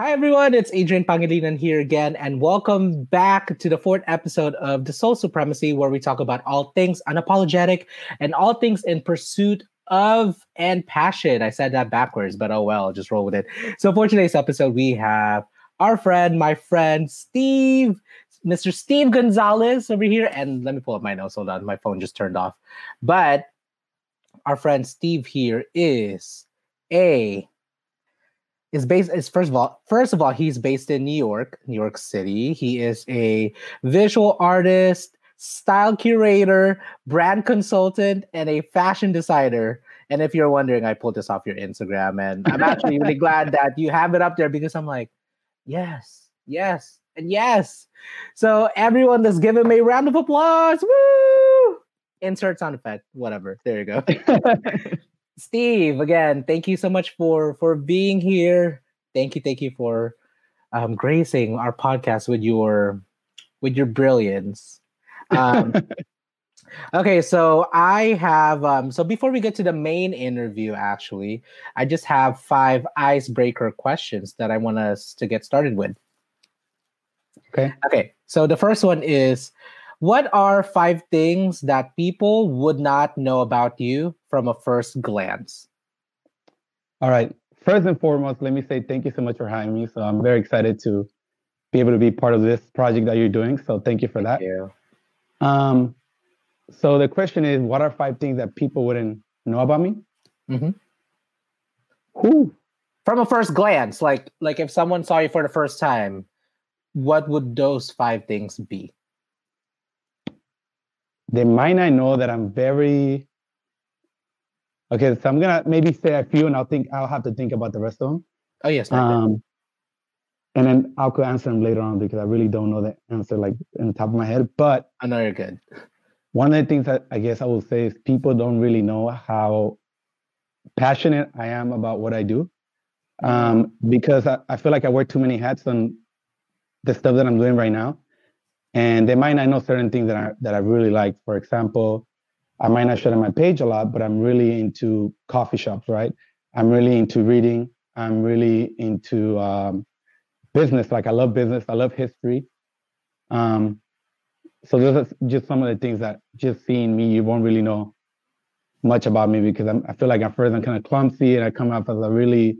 Hi, everyone. It's Edrian Pangilinan here again, and welcome back to the fourth episode of The Soul Supremacy, where we talk about all things unapologetic and all things in pursuit of and passion. I said that backwards, but oh well, just roll with it. So, for today's episode, we have our friend, my friend, Steve, Mr. Steve Gonzales over here. And let me pull up my notes. Hold on, my phone just turned off. But our friend Steve here is a is based is first of all first of all he's based in new york new york city. He is a visual artist style curator brand consultant and a fashion designer and if you're wondering i pulled this off your instagram and i'm actually really glad that you have it up there because i'm like yes yes and yes. So everyone let's give him a round of applause Woo! insert sound effect whatever. There you go Steve, again, thank you so much for for being here. Thank you, thank you for um, gracing our podcast with your with your brilliance. Um, okay, so I have um, so before we get to the main interview, actually, I just have five icebreaker questions that I want us to get started with. Okay. Okay. So the first one is what are five things that people would not know about you from a first glance? All right. First and foremost, let me say thank you so much for having me. So I'm very excited to be able to be part of this project that you're doing. So thank you for that. You. Um, so the question is, what are five things that people wouldn't know about me? Mm-hmm. Who? From a first glance, like like if someone saw you for the first time, what would those five things be? they might not know that I'm very okay. So I'm gonna maybe say a few, and I'll think I'll have to think about the rest of them. Oh yes. Um, and then I'll go answer them later on because I really don't know the answer like in the top of my head. But I know you're good. One of the things that I guess I will say is people don't really know how passionate I am about what I do. Um, because I, I feel like I wear too many hats on the stuff that I'm doing right now and they might not know certain things that I that I really like. For example, I might not share my page a lot, but I'm really into coffee shops, right? I'm really into reading. I'm really into um, business. Like I love business. I love history. Um, so those are just some of the things that just seeing me, you won't really know much about me because I'm, I feel like at first I'm kind of clumsy and I come off as a really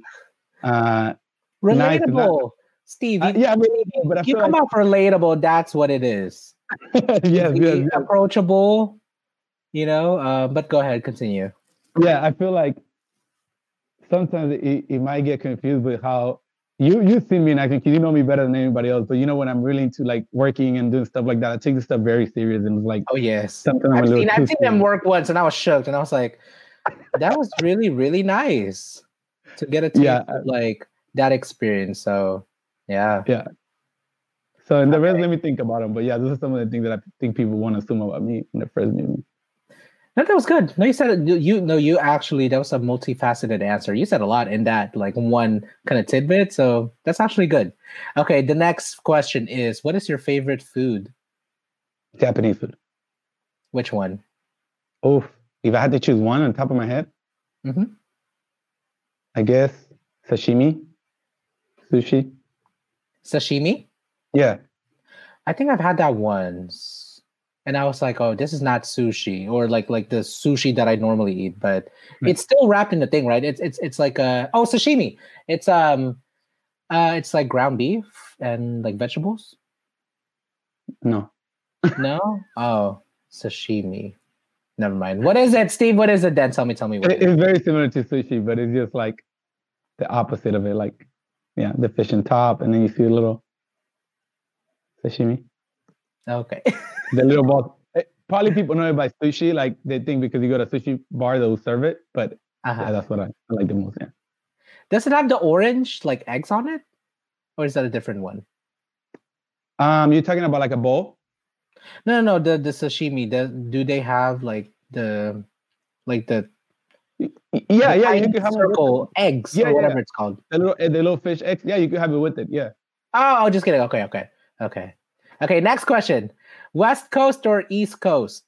uh, relatable. Nice Steve, uh, yeah, mean, but I you come like... relatable. That's what it is. yes, yes, yes, approachable. You know, uh, but go ahead, continue. Yeah, I feel like sometimes it, it might get confused with how you you see me and I think you know me better than anybody else. But you know when I'm really into like working and doing stuff like that, I take this stuff very serious and it's like oh yes, something I've seen I've seen them work once and I was shocked and I was like, that was really really nice to get a taste yeah. of like that experience. So yeah. Yeah. So in the okay. rest, let me think about them. But yeah, this is some of the things that I think people want to assume about me when they first meet me. No, that was good. No, you said you, you no, you actually that was a multifaceted answer. You said a lot in that like one kind of tidbit. So that's actually good. Okay, the next question is what is your favorite food? Japanese food. Which one? Oh, if I had to choose one on top of my head, mm-hmm. I guess sashimi, sushi. Sashimi? Yeah. I think I've had that once. And I was like, oh, this is not sushi or like like the sushi that I normally eat, but mm-hmm. it's still wrapped in the thing, right? It's it's it's like a oh sashimi. It's um uh it's like ground beef and like vegetables. No. no? Oh, sashimi. Never mind. What is it, Steve? What is it then? Tell me, tell me what it's very similar to sushi, but it's just like the opposite of it. Like yeah, the fish and top, and then you see a little sashimi. Okay. the little ball. Eh, probably people know it by sushi, like they think because you go to sushi bar they'll serve it, but uh-huh. yeah, that's what I, I like the most. Yeah. Does it have the orange like eggs on it, or is that a different one? Um, you're talking about like a bowl? No, no, no. The the sashimi. The, do they have like the like the yeah, yeah, you can have circle eggs yeah, or whatever yeah. it's called. The little, the little fish eggs. Yeah, you can have it with it. Yeah. Oh, oh, just kidding. Okay, okay, okay, okay. Next question: West Coast or East Coast?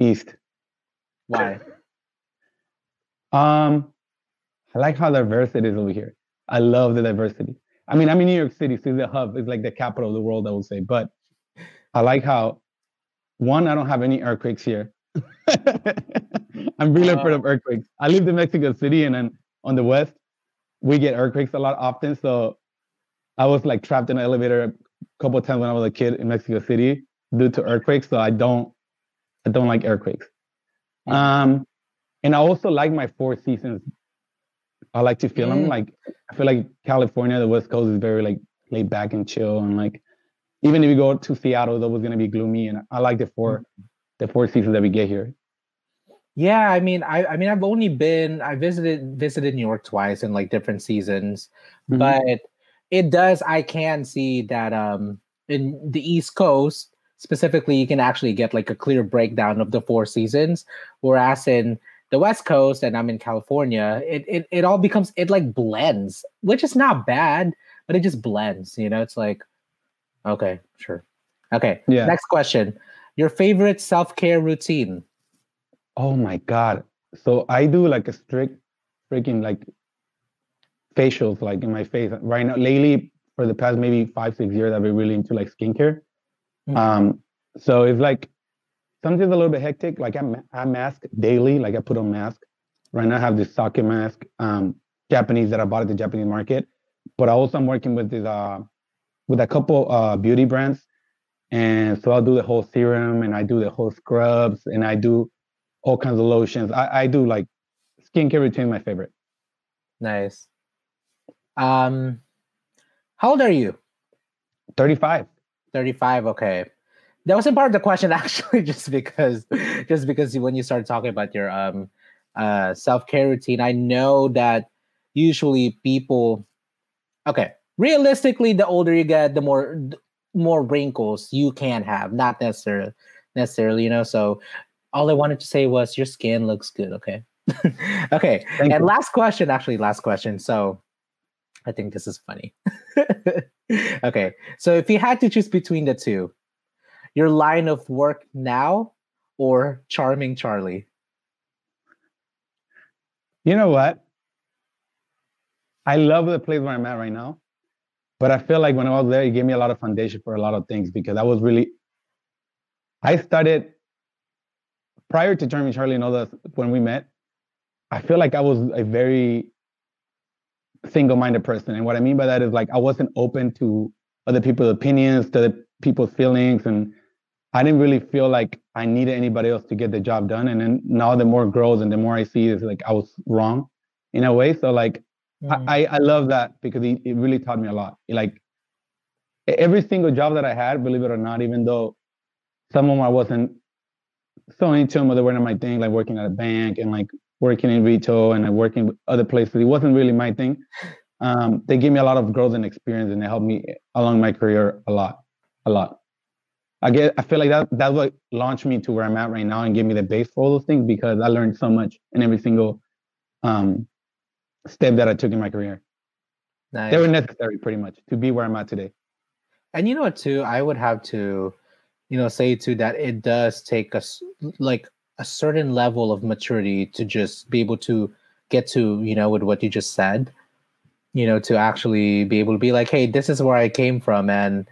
East. Why? um, I like how diverse it is over here. I love the diversity. I mean, I'm in New York City, so the hub. It's like the capital of the world, I would say. But I like how one, I don't have any earthquakes here. I'm really afraid of earthquakes. I lived in Mexico City, and then on the west, we get earthquakes a lot often. So I was like trapped in an elevator a couple of times when I was a kid in Mexico City due to earthquakes. So I don't, I don't like earthquakes. Um, and I also like my four seasons. I like to feel mm. them. Like I feel like California, the West Coast is very like laid back and chill, and like even if you go to Seattle, that was gonna be gloomy. And I like the four, mm. the four seasons that we get here. Yeah, I mean, I, I mean, I've only been, I visited visited New York twice in like different seasons, mm-hmm. but it does. I can see that um in the East Coast specifically, you can actually get like a clear breakdown of the four seasons, whereas in the West Coast and I'm in California, it it it all becomes it like blends, which is not bad, but it just blends. You know, it's like, okay, sure, okay. Yeah. Next question: Your favorite self care routine? Oh my god. So I do like a strict freaking like facials like in my face right now. Lately, for the past maybe five, six years, I've been really into like skincare. Mm-hmm. Um, so it's like something's a little bit hectic. Like I, I mask daily, like I put on mask. Right now I have this socket mask, um, Japanese that I bought at the Japanese market. But I also I'm working with this uh with a couple uh beauty brands. And so I'll do the whole serum and I do the whole scrubs and I do all kinds of lotions. I, I do like skincare routine, my favorite. Nice. Um, how old are you? 35. 35. Okay. That wasn't part of the question actually, just because, just because when you started talking about your um, uh, self care routine, I know that usually people, okay, realistically, the older you get, the more more wrinkles you can have, not necessarily necessarily, you know. So all I wanted to say was your skin looks good. Okay. okay. Thank and you. last question, actually, last question. So I think this is funny. okay. So if you had to choose between the two, your line of work now or Charming Charlie? You know what? I love the place where I'm at right now. But I feel like when I was there, it gave me a lot of foundation for a lot of things because I was really, I started prior to Charming Charlie and all that, when we met, I feel like I was a very single-minded person. And what I mean by that is like I wasn't open to other people's opinions, to the people's feelings, and I didn't really feel like I needed anybody else to get the job done. And then now the more grows and the more I see is like I was wrong in a way. So like mm. I, I love that because it, it really taught me a lot. Like every single job that I had, believe it or not, even though some of them I wasn't so into them, they weren't my thing, like working at a bank and like working in retail and working with other places. It wasn't really my thing. Um, they gave me a lot of growth and experience and they helped me along my career a lot, a lot. I get, I feel like that that's what launched me to where I'm at right now and gave me the base for all those things because I learned so much in every single um, step that I took in my career. Nice. They were necessary pretty much to be where I'm at today. And you know what, too, I would have to you know say too that it does take us like a certain level of maturity to just be able to get to you know with what you just said you know to actually be able to be like hey this is where i came from and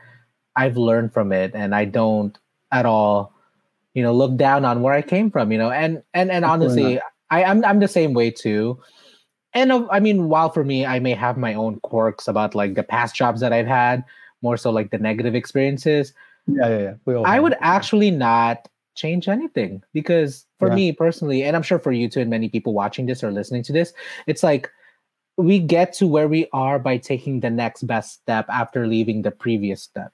i've learned from it and i don't at all you know look down on where i came from you know? And and and honestly i i'm, I'm the same way too. And uh, i mean while for me i may have my own quirks about like the past jobs that i've had more so like the negative experiences yeah, yeah, yeah. I would actually not change anything because for yeah. me personally, and I'm sure for you too, and many people watching this or listening to this, it's like we get to where we are by taking the next best step after leaving the previous step.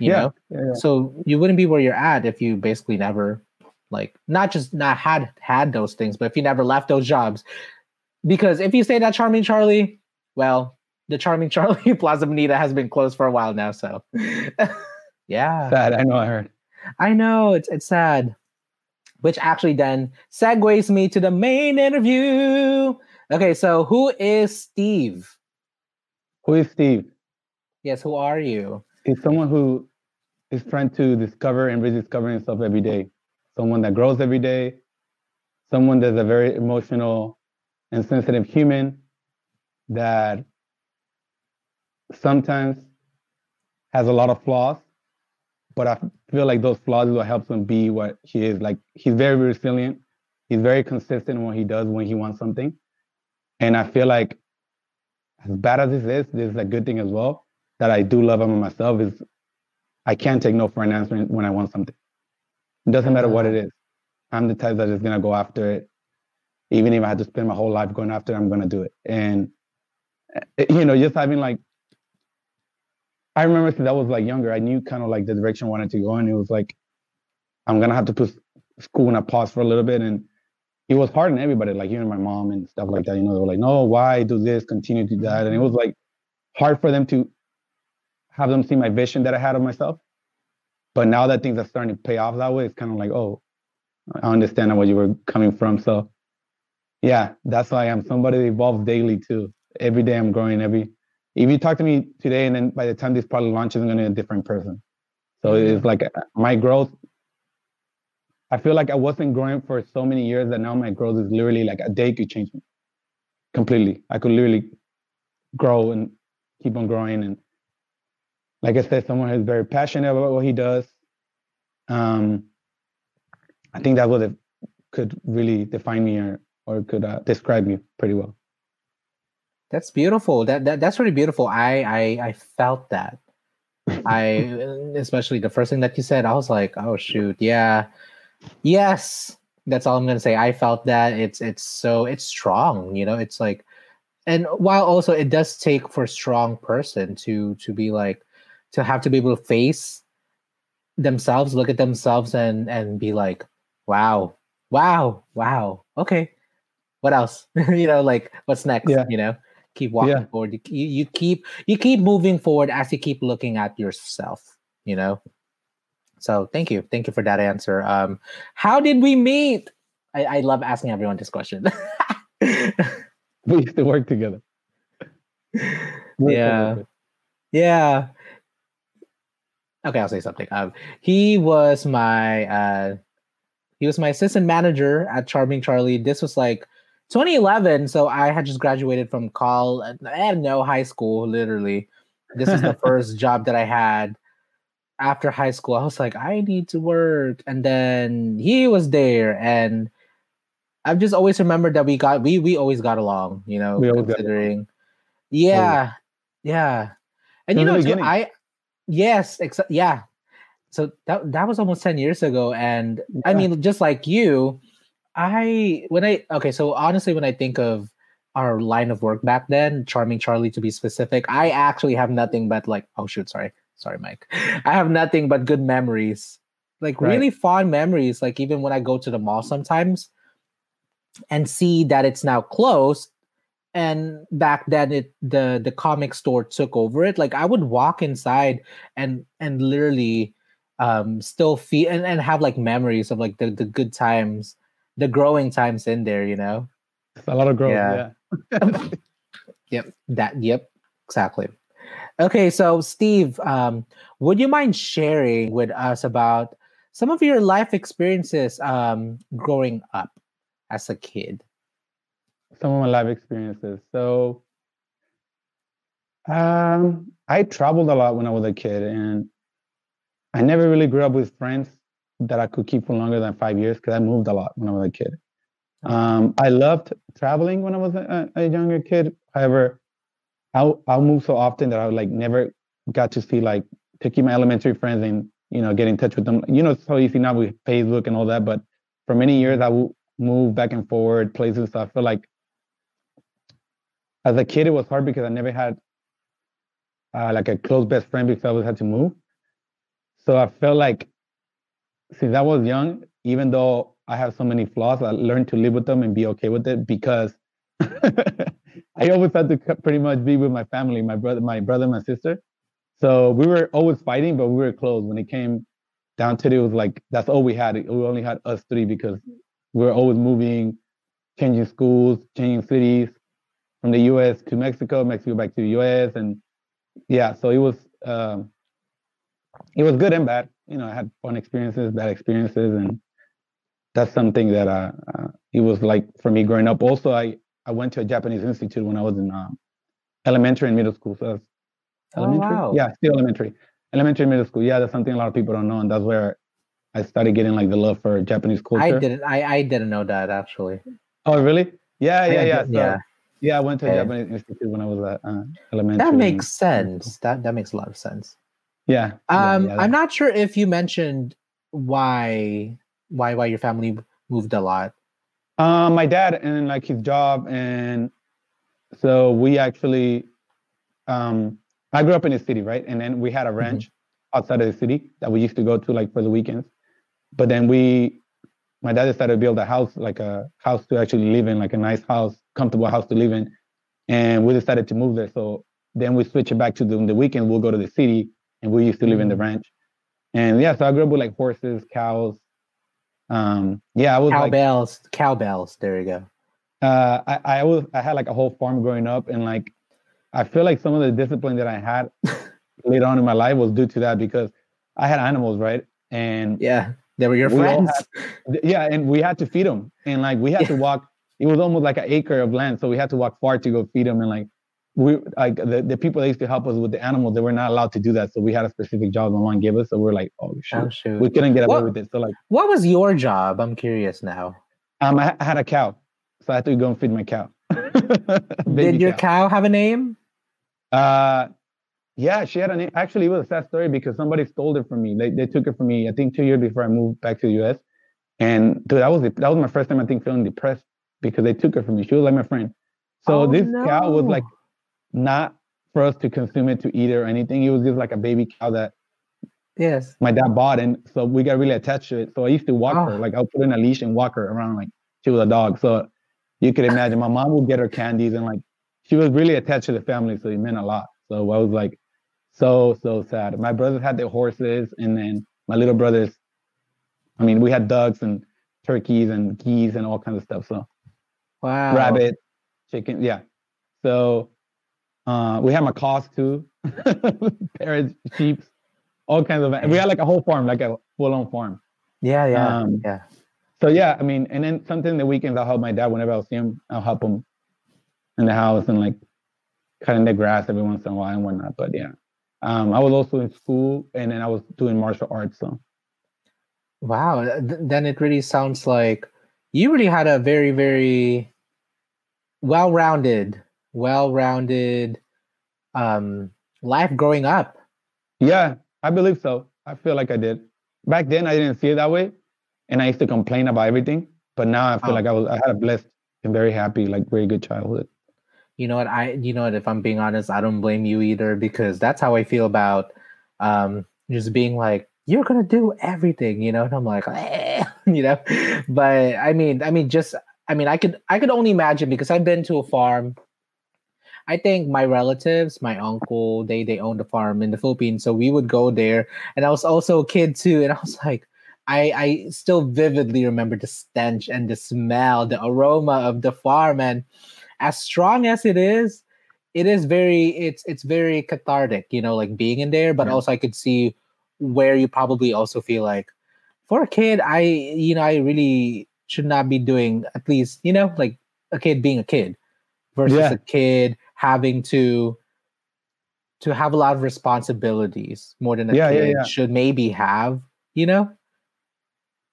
You yeah, know? Yeah. So you wouldn't be where you're at if you basically never like not just not had had those things, but if you never left those jobs. Because if you say that charming Charlie, well, the charming Charlie Plaza Bonita has been closed for a while now. So Yeah. Sad. I know I heard. I know. It's it's sad. Which actually then segues me to the main interview. Okay, so who is Steve? Who is Steve? Yes, who are you? He's someone who is trying to discover and rediscover himself every day. Someone that grows every day. Someone that's a very emotional and sensitive human that sometimes has a lot of flaws, but I feel like those flaws is what helps him be what he is. Like he's very resilient. He's very consistent in what he does when he wants something. And I feel like as bad as this is, this is a good thing as well that I do love him myself is I can't take no for an answer when I want something. It doesn't matter what it is. I'm the type that is gonna go after it. Even if I had to spend my whole life going after it, I'm gonna do it. And eh, you know, just having like I remember since I was like younger, I knew kind of like the direction I wanted to go, and it was like I'm gonna have to put school in a pause for a little bit. And it was hard on everybody, like even my mom and stuff like that. You know, they were like, "No, why do this? Continue to do that." And it was like hard for them to have them see my vision that I had of myself. But now that things are starting to pay off that way, it's kind of like, oh, I understand where you were coming from. So, yeah, that's why I'm somebody that evolves daily too. Every day I'm growing. Every if you talk to me today, and then by the time this product launches, I'm going to be a different person. So mm-hmm. it's like uh, my growth. I feel like I wasn't growing for so many years that now my growth is literally like a day could change me completely. I could literally grow and keep on growing. And like I said, someone who's very passionate about what he does. Um, I think that would could really define me or or could uh, describe me pretty well. That's beautiful. That, that that's really beautiful. I I I felt that. I especially the first thing that you said, I was like, oh shoot, yeah, yes. That's all I'm gonna say. I felt that it's it's so it's strong. You know, it's like, and while also it does take for a strong person to to be like to have to be able to face themselves, look at themselves, and and be like, wow, wow, wow, okay, what else? you know, like what's next? Yeah. You know, keep walking yeah. forward. You, you keep you keep moving forward as you keep looking at yourself you know? So thank you. Thank you for that answer. Um how did we meet? I, I love asking everyone this question. We used to work together. Yeah. Yeah. Okay i'll say something. Um he was my uh he was my assistant manager at charming charlie. This was like 2011. So I had just graduated from college. I had no high school, literally. This is the first job that I had after high school. I was like, I need to work. And then he was there. And I've just always remembered that we got we we always got along, you know, we considering. Yeah. Yeah. And you know, too, I yes, except yeah. So that that was almost 10 years ago. And yeah. I mean, just like you, I when I okay, so honestly, when I think of our line of work back then, Charming Charlie to be specific, I actually have nothing but like, oh shoot, sorry, sorry, Mike. I have nothing but good memories, like right. really fond memories. Like even when I go to the mall sometimes and see that it's now closed, and back then it the the comic store took over it. Like I would walk inside and and literally um still feel and, and have like memories of like the the good times the growing times in there, you know. a lot of growth. Yeah. yeah. yep. That. Yep. Exactly. Okay, so Steve, um, would you mind sharing with us about some of your life experiences um, growing up as a kid? Some of my life experiences. So, um, I traveled a lot when I was a kid, and I never really grew up with friends that I could keep for longer than five years because I moved a lot when I was a kid. Um, I loved traveling when I was a, a younger kid. However, I I moved so often that I like never got to see like keep my elementary friends and you know get in touch with them. You know, it's so easy now with Facebook and all that, but for many years I would move back and forward places. So I feel like as a kid it was hard because I never had uh, like a close best friend because I always had to move. So I felt like since I was young, even though I have so many flaws, I learned to live with them and be okay with it because I always had to pretty much be with my family, my brother, my brother, my sister. So we were always fighting, but we were close. When it came down to it, it was like that's all we had. We only had us three because we were always moving, changing schools, changing cities from the U.S. to Mexico, Mexico back to the U.S. And yeah, so it was um, it was good and bad you know, I had fun experiences, bad experiences, and that's something that uh, uh, it was like for me growing up. Also, I I went to a Japanese institute when I was in um, elementary and middle school, so elementary. wow. Yeah, still elementary. Elementary, middle school. Yeah, that's something a lot of people don't know, and that's where I started getting like the love for Japanese culture. I didn't. I I didn't know that actually. Oh, really? Yeah, yeah, yeah. So, yeah. yeah. I went to a Okay. Japanese institute when I was at uh, elementary. That and- makes sense. That that makes a lot of sense. Yeah. yeah, Um, yeah, I'm not sure if you mentioned why why why your family moved a lot. Um, my dad and like his job, and so we actually, um, I grew up in the city, right? And then we had a ranch outside of the city that we used to go to like for the weekends. But then we, my dad decided to build a house, like a house to actually live in, like a nice house, comfortable house to live in, and we decided to move there. So then we switch it back to the, the weekend. We'll go to the city, and we used to live in the Mhm. ranch. And yeah, so I grew up with like horses, cows. Um, yeah, I was like Cowbells, cowbells. There you go. uh, I, I was I had like a whole farm growing up, and like I feel like some of the discipline that I had later on in my life was due to that because I had animals, right? And Yeah, they were your We friends. th- yeah, and we had to feed them, and like we had to walk. It was almost like an acre of land, so we had to walk far to go feed them, and like we like the, the people that used to help us with the animals, they were not allowed to do that, so we had a specific job my mom gave us, so we're like, oh shoot, Oh shoot. we couldn't get away What- with it. So like, What was your job? I'm curious now. um, I, I had a cow, so I had to go and feed my cow. Did your cow. cow have a name? Uh, yeah, she had a name. Actually, it was a sad story because somebody stole it from me. They they took it from me. I think two years before I moved back to the U.S. And dude, that was the- that was my first time I think feeling depressed because they took it from me. She was like my friend. So Oh, this cow was like not for us to consume it to eat it or anything. It was just like a baby cow that Yes. my dad bought, and so we got really attached to it. So I used to walk her, Oh. like I'll put in a leash and walk her around like she was a dog. So you could imagine my mom would get her candies and like she was really attached to the family, so it meant a lot. So I was like so so sad. My brothers had their horses, and then my little brothers. I mean, we had ducks and turkeys and geese and all kinds of stuff. So Wow. rabbit, chicken, yeah. So uh, we had macaws too, parrots, sheep, all kinds of. We had like a whole farm, like a full-on farm. Yeah, yeah, Um, yeah. So yeah, I mean, and then something the weekends I'll help my dad whenever I'll see him. I'll help him in the house and like cutting the grass every once in a while and whatnot. But yeah, um, I was also in school and then I was doing martial arts. So Wow. th- then it really sounds like you really had a very, very well-rounded, well-rounded um life growing up. yeah, I believe so. I feel like I did. Back then, I didn't see it that way, and I used to complain about everything. But now I feel Oh. like I was I had a blessed and very happy, like very good childhood. You know what? I you know what? If I'm being honest, I don't blame you either because that's how I feel about um just being like you're gonna do everything, you know. And I'm like, "Eh," you know. But I mean, I mean, just I mean, I could I could only imagine because I've been to a farm. I think my relatives, my uncle, they they owned a farm in the Philippines, so we would go there, and I was also a kid too, and I was like. I, I still vividly remember the stench and the smell, the aroma of the farm, and as strong as it is, it is very it's it's very cathartic, you know, like being in there. But Yeah. also, I could see where you probably also feel like, for a kid, I you know I really should not be doing at least you know like a kid being a kid versus Yeah. a kid having to to have a lot of responsibilities more than a Yeah, yeah, kid yeah. should maybe have, you know.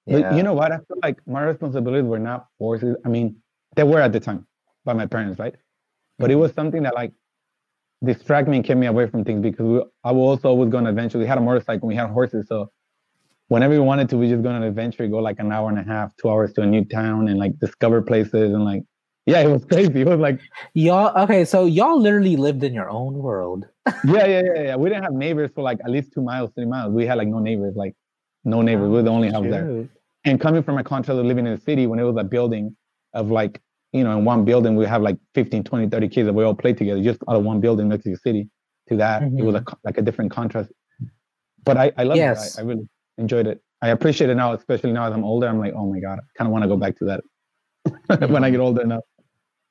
But you know what? I feel like my responsibilities were not forces. I mean, they were at the time by my parents, right? But it mm-hmm. was something that like distract me and kept me away from things because we, I was also always going to adventure. We had a motorcycle, we had horses, so whenever we wanted to, we just go on an adventure, go like an hour and a half, two hours to a new town, and like discover places and like, yeah, it was crazy. It was like, y'all okay, so y'all literally lived in your own world. yeah, yeah, yeah, yeah. We didn't have neighbors for like at least two miles, three miles. We had like no neighbors, like no neighbors. we were the only house there. And coming from a contract of living in the city when it was a building of like you know in one building we have like 15 20 30 kids that we all play together just out of one building next to the city to that it was a, mm-hmm. like a different contrast but i i love Yes. it I, I really enjoyed it i appreciate it now especially now as i'm older i'm like oh my god i kind of want to go back to that when i get older now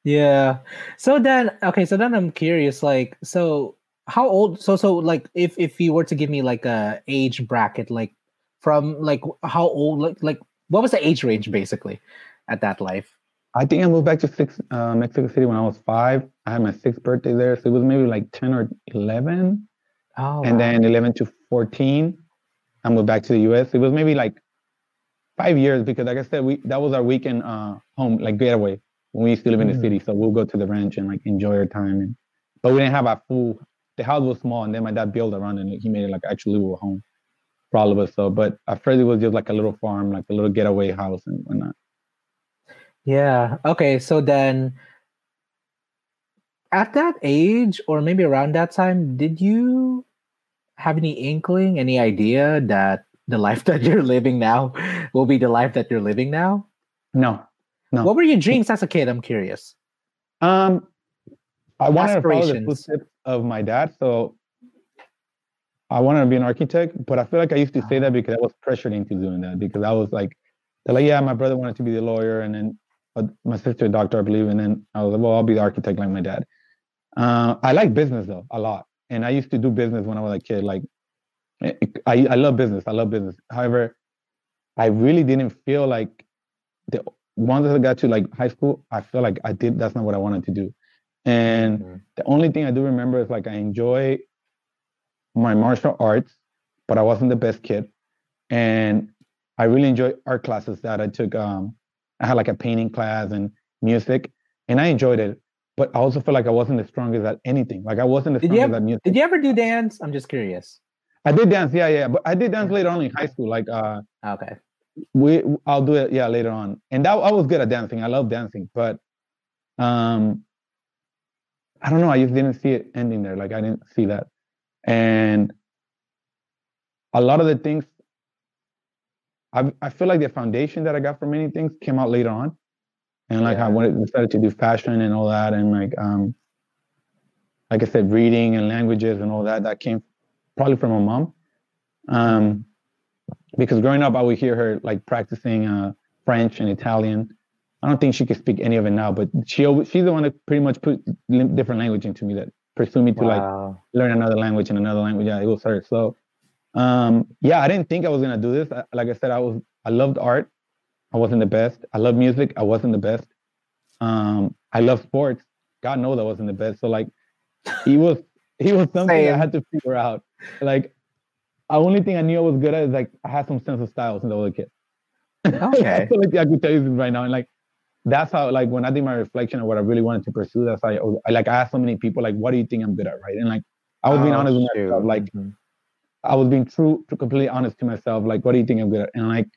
Yeah. So then okay, so then I'm curious, like, so how old so so like if if you were to give me like a age bracket, like from like how old like like what was the age range basically at that life? i think i moved back to six uh, mexico city when i was five i had my sixth birthday there so it was maybe like 10 or 11 Oh, and wow. then 11 to 14, I moved back to the US. It was maybe like five years because, like I said, we that was our weekend uh, home, like getaway when we used to live in the mm. city. So we'll go to the ranch and like enjoy our time. And but we didn't have a full. The house was small, and then my dad built around and he made it like actually a home for all of us. So, but at first it was just like a little farm, like a little getaway house and whatnot. Yeah. Okay. So then, at that age, or maybe around that time, did you have any inkling, any idea that the life that you're living now will be the life that you're living now? No, no. What were your dreams as a kid? I'm curious. Um, I wanted to follow the footsteps of my dad, so I wanted to be an architect. But I feel like I used to say that ah. because I was pressured into doing that because I was like, like, yeah, my brother wanted to be the lawyer, and then uh, my sister a doctor, I believe, and then I was like, well, I'll be the architect like my dad. Uh, I like business though a lot, and I used to do business when I was a kid. Like I, I love business. I love business. However, I really didn't feel like the once I got to like high school, I feel like I did. That's not what I wanted to do. And mm-hmm. the only thing I do remember is like I enjoy my martial arts, but I wasn't the best kid. And I really enjoy art classes that I took. Um, I had like a painting class and music, and I enjoyed it. But I also feel like I wasn't the strongest at anything. Like I wasn't the strongest ever, at music. Did you ever do dance? I'm just curious. I did dance, yeah, yeah, but I did dance later on in high school. Like, uh, okay, we I'll do it, yeah, later on. And that I was good at dancing. I love dancing, but um, I don't know. I just didn't see it ending there. Like I didn't see that, and a lot of the things. I I feel like the foundation that I got from many things came out later on, and like yeah. I wanted started to do fashion and all that, and like um, like I said, reading and languages and all that that came probably from my mom. Um, because growing up, I would hear her like practicing uh, French and Italian. I don't think she could speak any of it now, but she always, she's the one that pretty much put different language into me that pursued me to wow. like learn another language and another language. Yeah, it was her. So, um, yeah, I didn't think I was gonna do this. I, like I said, I was I loved art. I wasn't the best. I love music. I wasn't the best. Um, I love sports. God knows I wasn't the best. So like, he was he was something Same. I had to figure out. Like, the only thing I knew I was good at is like I had some sense of style since I was a kid. Okay. only I could tell you right now. And like, that's how like when I did my reflection of what I really wanted to pursue, that's how I, I like I asked so many people like, what do you think I'm good at, right? And like I was oh, being honest shoot. with myself, like mm-hmm. I was being true, completely honest to myself, like, what do you think I'm good at? And like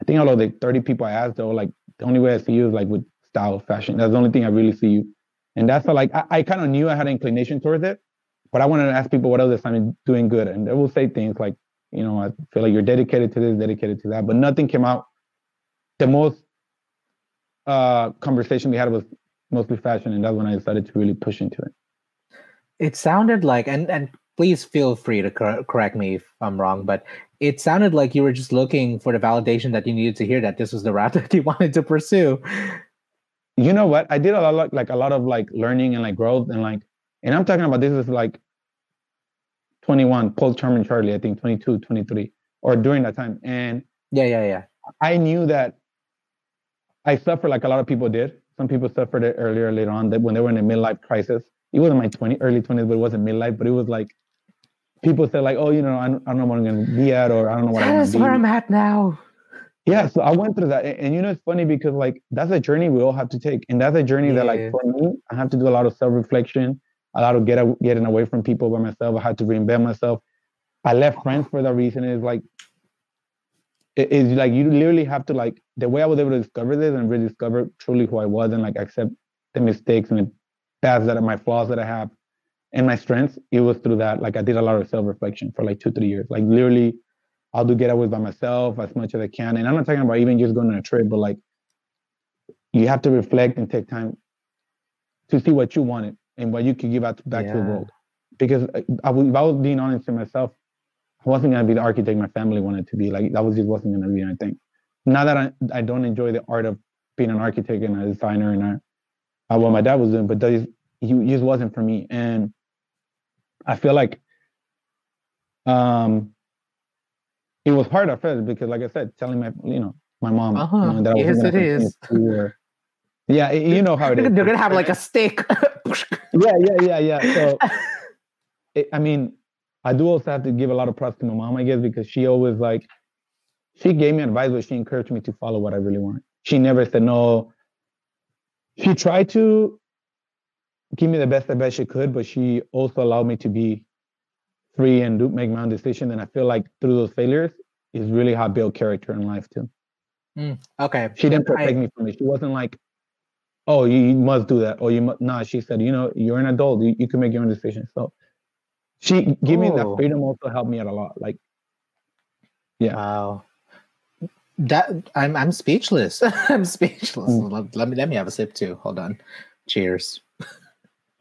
I think out of the 30 people I asked, they were like, the only way I see you is like with style, fashion. That's the only thing I really see you. And that's how, like I, I kind of knew I had an inclination towards it, but I wanted to ask people what else I'm doing good, and they will say things like, you know, I feel like you're dedicated to this, dedicated to that, but nothing came out. The most uh, conversation we had was mostly fashion, and that's when I decided to really push into it. It sounded like, and and please feel free to cor- correct me if I'm wrong, but it sounded like you were just looking for the validation that you needed to hear that this was the route that you wanted to pursue. You know what? I did a lot, like a lot of like learning and like growth, and like and I'm talking about this is like 21, Paul Charming Charlie, I think 22, 23, or during that time. And yeah, yeah, yeah. I knew that I suffered like a lot of people did. Some people suffered it earlier, later on, that when they were in a midlife crisis. It wasn't my 20, early 20s, but it wasn't midlife, but it was like people said, like, oh, you know, I don't, I don't know what I'm going to be at, or I don't know what That is where I'm at now. Yeah, so I went through that. And, and, you know, it's funny because like that's a journey we all have to take. And that's a journey yeah. that like for me, I have to do a lot of self-reflection a lot of get getting away from people by myself. I had to reinvent myself. I left friends for that reason. Is like it is like you literally have to like the way I was able to discover this and rediscover truly who I was and like accept the mistakes and the paths that are my flaws that I have and my strengths. It was through that. Like I did a lot of self reflection for like two three years. Like literally, I'll do getaways by myself as much as I can. And I'm not talking about even just going on a trip, but like you have to reflect and take time to see what you wanted and what you could give out back yeah. to the world. Because uh, I, if I was being honest to myself, I wasn't gonna be the architect my family wanted to be. Like that was just wasn't gonna be anything. Now that I, I don't enjoy the art of being an architect and a designer and a, uh, what my dad was doing, but that is he just wasn't for me. And I feel like um it was hard at first because like I said, telling my you know, my mom uh-huh. you know, that I was yes, it is. Yeah, you know how it is. They're gonna have like a stick. yeah, yeah, yeah, yeah. So, it, I mean, I do also have to give a lot of props to my mom, I guess, because she always like she gave me advice, but she encouraged me to follow what I really want. She never said no. She tried to give me the best advice she could, but she also allowed me to be free and do make my own decision. And I feel like through those failures is really how I build character in life too. Mm, okay. She didn't protect I, me from it. She wasn't like, oh, you, must do that. Or you must no, she said, you know, you're an adult, you, you can make your own decisions. So she giving me that freedom also helped me out a lot. Like, yeah. Wow. That I'm I'm speechless. I'm speechless. Mm. Let, let me let me have a sip too. Hold on. Cheers.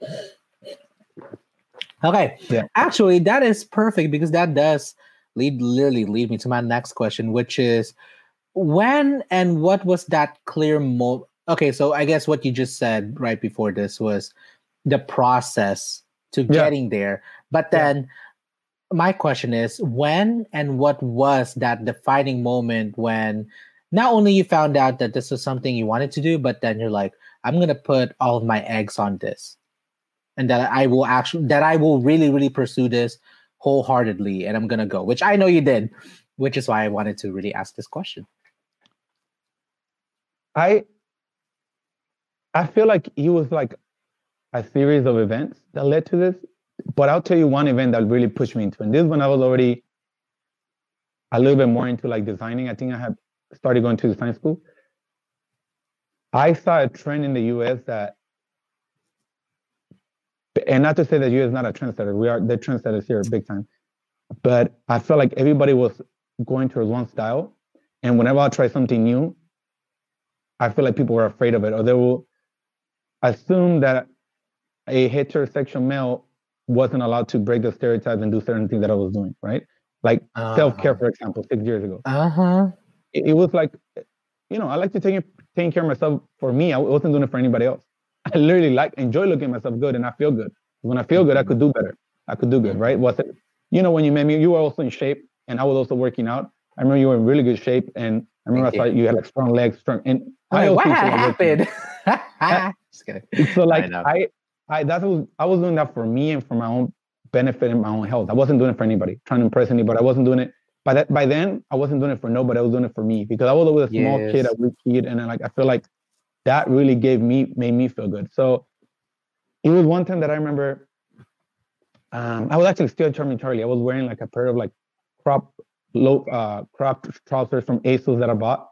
okay. Yeah. Actually, that is perfect because that does lead literally lead me to my next question, which is when and what was that clear mo okay so i guess what you just said right before this was the process to yeah. getting there but then yeah. my question is when and what was that defining moment when not only you found out that this was something you wanted to do but then you're like i'm going to put all of my eggs on this and that i will actually that i will really really pursue this wholeheartedly and i'm going to go which i know you did which is why i wanted to really ask this question I I feel like it was like a series of events that led to this. But I'll tell you one event that really pushed me into. And this when I was already a little bit more into like designing. I think I had started going to design school. I saw a trend in the US that and not to say that US is not a trendsetter. We are the trendsetters here big time. But I felt like everybody was going towards one style. And whenever I try something new, I feel like people were afraid of it, or they will assume that a heterosexual male wasn't allowed to break the stereotypes and do certain things that I was doing, right? Like uh-huh. self care, for example, six years ago. Uh huh. It, it, was like, you know, I like to take taking care of myself for me. I wasn't doing it for anybody else. I literally like enjoy looking at myself good, and I feel good. When I feel good, I could do better. I could do good, right? Was it, you know, when you met me, you were also in shape, and I was also working out. I remember you were in really good shape, and I remember Thank I thought you. you had like strong legs, strong. And I what happened? So like I, I, I that was I was doing that for me and for my own benefit and my own health. I wasn't doing it for anybody, trying to impress anybody. I wasn't doing it. By that by then, I wasn't doing it for nobody. I was doing it for me because I was always a small yes. kid, a weak kid, and then like I feel like that really gave me made me feel good. So it was one time that I remember. Um, I was actually still Charming Charlie. I was wearing like a pair of like crop low uh crop trousers from ASOS that I bought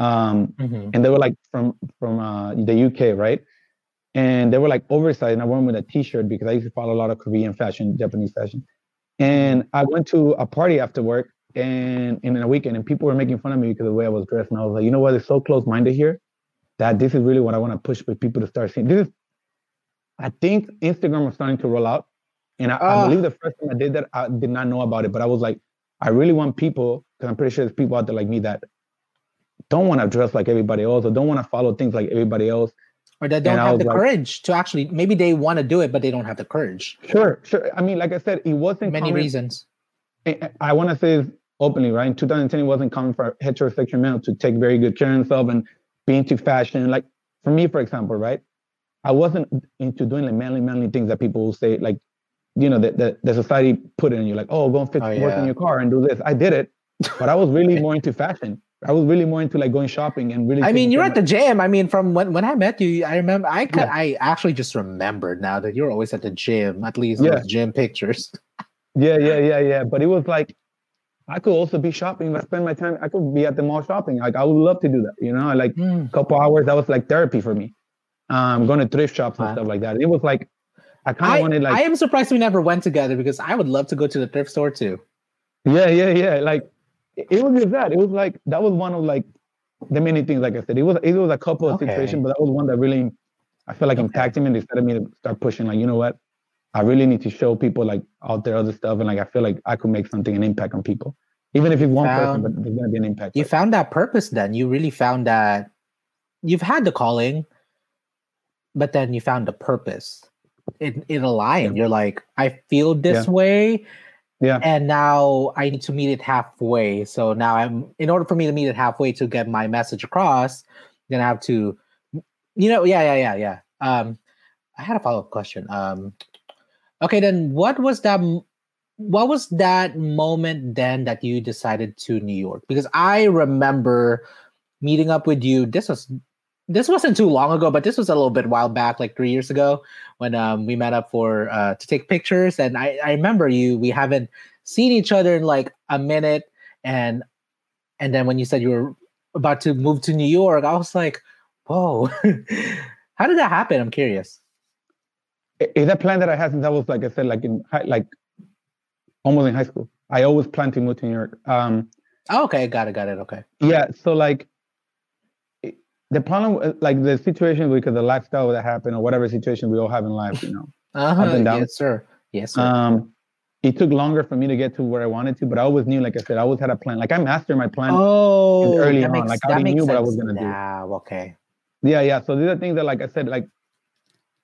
um, mm-hmm. and they were like from from uh, the UK, right? And they were like oversized, and I wore them with a T-shirt because I used to follow a lot of Korean fashion, Japanese fashion. And I went to a party after work, and, in a weekend, and people were making fun of me because of the way I was dressed. And I was like, you know what? It's so close-minded here that this is really what I want to push for people to start seeing. This is, I think Instagram was starting to roll out, and I, I ah. believe the first time I did that, I did not know about it, but I was like, I really want people because I'm pretty sure there's people out there like me that don't want to dress like everybody else or don't want to follow things like everybody else. Or that don't and have the like, courage to actually maybe they want to do it but they don't have the courage. Sure sure. I mean like i said it wasn't many common, reasons. I want to say openly right? In 2010 it wasn't common for heterosexual male to take very good care of himself and be into fashion. Like for me for example right? I wasn't into doing like manly manly things that people will say like you know that the, the, society put it in you like oh go and fix oh, yeah. work in your car and do this. I did it but i was really more into fashion I was really more into like going shopping and really. I mean, you're at the gym. I mean, from when, when I met you, I remember I could, yeah. I actually just remembered now that you're always at the gym. At least yeah. gym pictures. yeah, yeah, yeah, yeah. But it was like I could also be shopping. If I spend my time, I could be at the mall shopping. Like I would love to do that. You know, like mm. a couple hours. That was like therapy for me. Um, going to thrift shops and wow. stuff like that. It was like I kind of wanted like. I am surprised we never went together because I would love to go to the thrift store too. Yeah, yeah, yeah. Like it was just that. It was like that was one of like the many things. Like I said, it was it was a couple of okay. situations, but that was one that really I feel like okay. impacted me and decided me to start pushing. Like you know what, I really need to show people like out there other stuff, and like I feel like I could make something an impact on people, even if it's one found, person, but there's gonna be an impact. You found that purpose. Then you really found that you've had the calling, but then you found the purpose. It it aligned. Yeah. You're like, I feel this yeah. way yeah. And now I need to meet it halfway. So now I'm in order for me to meet it halfway to get my message across, then I have to you know, yeah, yeah, yeah, yeah. Um I had a follow-up question. Um okay, then what was that what was that moment then that you decided to New York? Because I remember meeting up with you. This was this wasn't too long ago, but this was a little bit while back, like three years ago, when um, we met up for uh, to take pictures. And I, I remember you. We haven't seen each other in like a minute, and and then when you said you were about to move to New York, I was like, whoa, how did that happen? I'm curious. Is a plan that I had since I was like I said, like in high, like almost in high school. I always planned to move to New York. Um, oh, okay, got it, got it. Okay. Yeah, so like the problem, uh, like the situation because the lifestyle that happened or whatever situation we all have in life, you know, uh-huh. up and down. Yes, sir. Yes, sir. Um, it took longer for me to get to where I wanted to, but I always knew, like I said, I always had a plan. Like I mastered my plan oh, early on. Makes, like I already knew sense. what I was gonna do. Yeah, okay. Yeah, yeah. So these are things that, like I said, like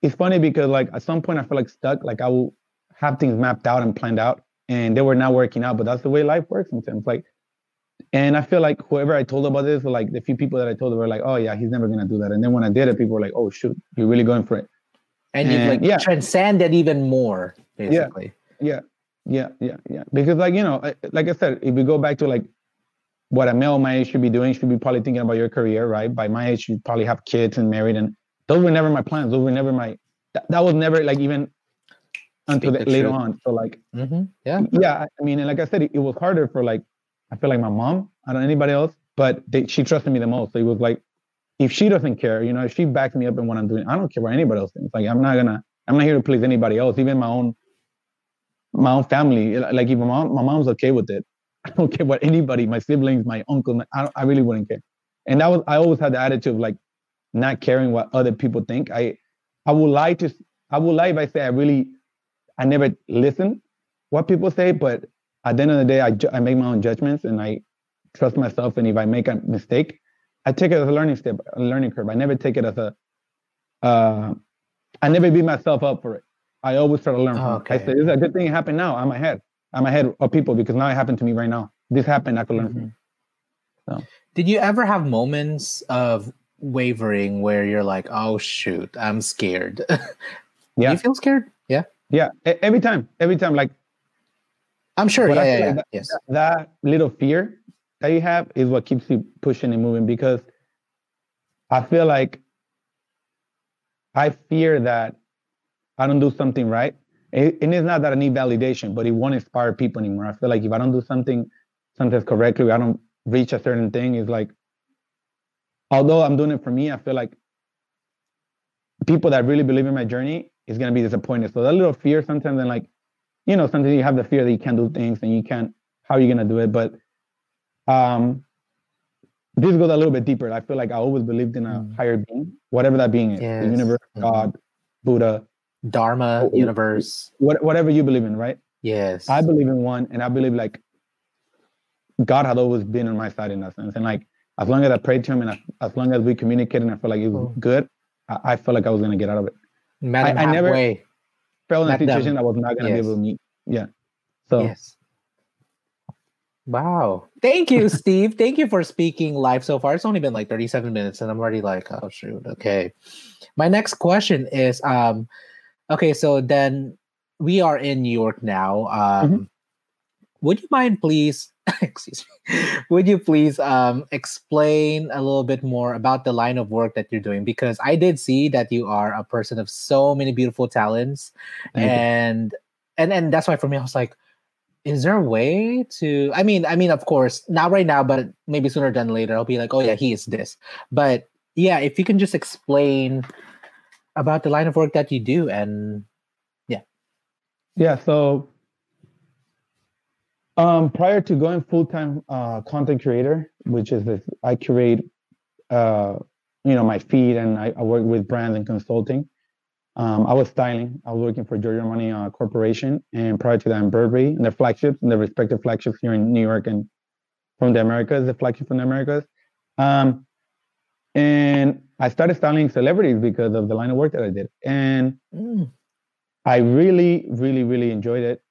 it's funny because like at some point I feel like stuck. Like I will have things mapped out and planned out, and they were not working out. But that's the way life works sometimes. Like, and I feel like whoever I told about this, like the few people that I told were like, "Oh yeah, he's never gonna do that." And then when I did it, people were like, "Oh shoot, you're really going for it." And, and you've like yeah. transcended even more, basically. Yeah, yeah, yeah, yeah, yeah. Because like you know, like I said, if we go back to like what a male my age should be doing, should be probably thinking about your career, right? By my age, you probably have kids and married, and those were never my plans. Those were never my. That, that was never like even until the, later on. So like, mm-hmm. yeah, yeah. I mean, and like I said, it, it, was harder for like I feel like my mom. I don't anybody else, but they, she trusted me the most. So it was like, if she doesn't care, you know, if she backs me up in what I'm doing, I don't care what anybody else thinks. Like I'm not gonna, I'm not here to please anybody else, even my own, my own family. Like if my mom, my mom's okay with it, I don't care what anybody, my siblings, my uncle, I, I really wouldn't care. And that was, I always had the attitude of like not caring what other people think. I, I would lie to, I would lie if I say I really I never listen what people say, but at the end of the day, I, ju- I make my own judgments and I trust myself. And if I make a mistake, I take it as a learning step, a learning curve. I never take it as a, uh, I never beat myself up for it. I always try to learn. Okay. I say, this is a good thing it happened now. I'm ahead. I'm ahead of people because now it happened to me right now. This happened. I could learn mm-hmm. from. So. Did you ever have moments of wavering where you're like, "Oh shoot, I'm scared"? yeah. you feel scared? Yeah. Yeah, every time, every time, like I'm sure. Yeah, yeah, yeah. That, yes. That little fear that you have is what keeps you pushing and moving because I feel like I fear that I don't do something right. It, and it's not that I need validation, but it won't inspire people anymore. I feel like if I don't do something sometimes correctly, I don't reach a certain thing, it's like although I'm doing it for me, I feel like people that really believe in my journey is going to be disappointed. So that little fear sometimes, and like, you know, sometimes you have the fear that you can't do things and you can't, how are you going to do it? But um, this goes a little bit deeper. I feel like I always believed in a mm. higher being, whatever that being is, yes. the universe, mm. God, Buddha, Dharma, or, universe, what, whatever you believe in, right? Yes. I believe in one, and I believe like God had always been on my side in that sense. And like, as long as I prayed to Him and as, as long as we communicated and I felt like it was oh. good, I, I felt like I was going to get out of it. Met I, I never felt in a situation them. I was not going to yes. be able to meet. Yeah. So. Yes. Wow. Thank you, Steve. Thank you for speaking live so far. It's only been like 37 minutes and I'm already like, oh shoot. Okay. My next question is um okay, so then we are in New York now. Um mm-hmm. Would you mind please excuse me, would you please um, explain a little bit more about the line of work that you're doing? Because I did see that you are a person of so many beautiful talents, Thank and you. and and that's why for me I was like, is there a way to? I mean, I mean, of course, not right now, but maybe sooner than later, I'll be like, oh yeah, he is this. But yeah, if you can just explain about the line of work that you do, and yeah, yeah. So um, prior to going full-time uh, content creator, which is this, I curate, uh, you know, my feed and I, I work with brands and consulting. Um, I was styling. I was working for Giorgio Armani uh, Corporation, and prior to that, in Burberry, and their flagships and their respective flagships here in New York and from the Americas, the flagship from the Americas. Um, and I started styling celebrities because of the line of work that I did, and mm. I really, really, really enjoyed it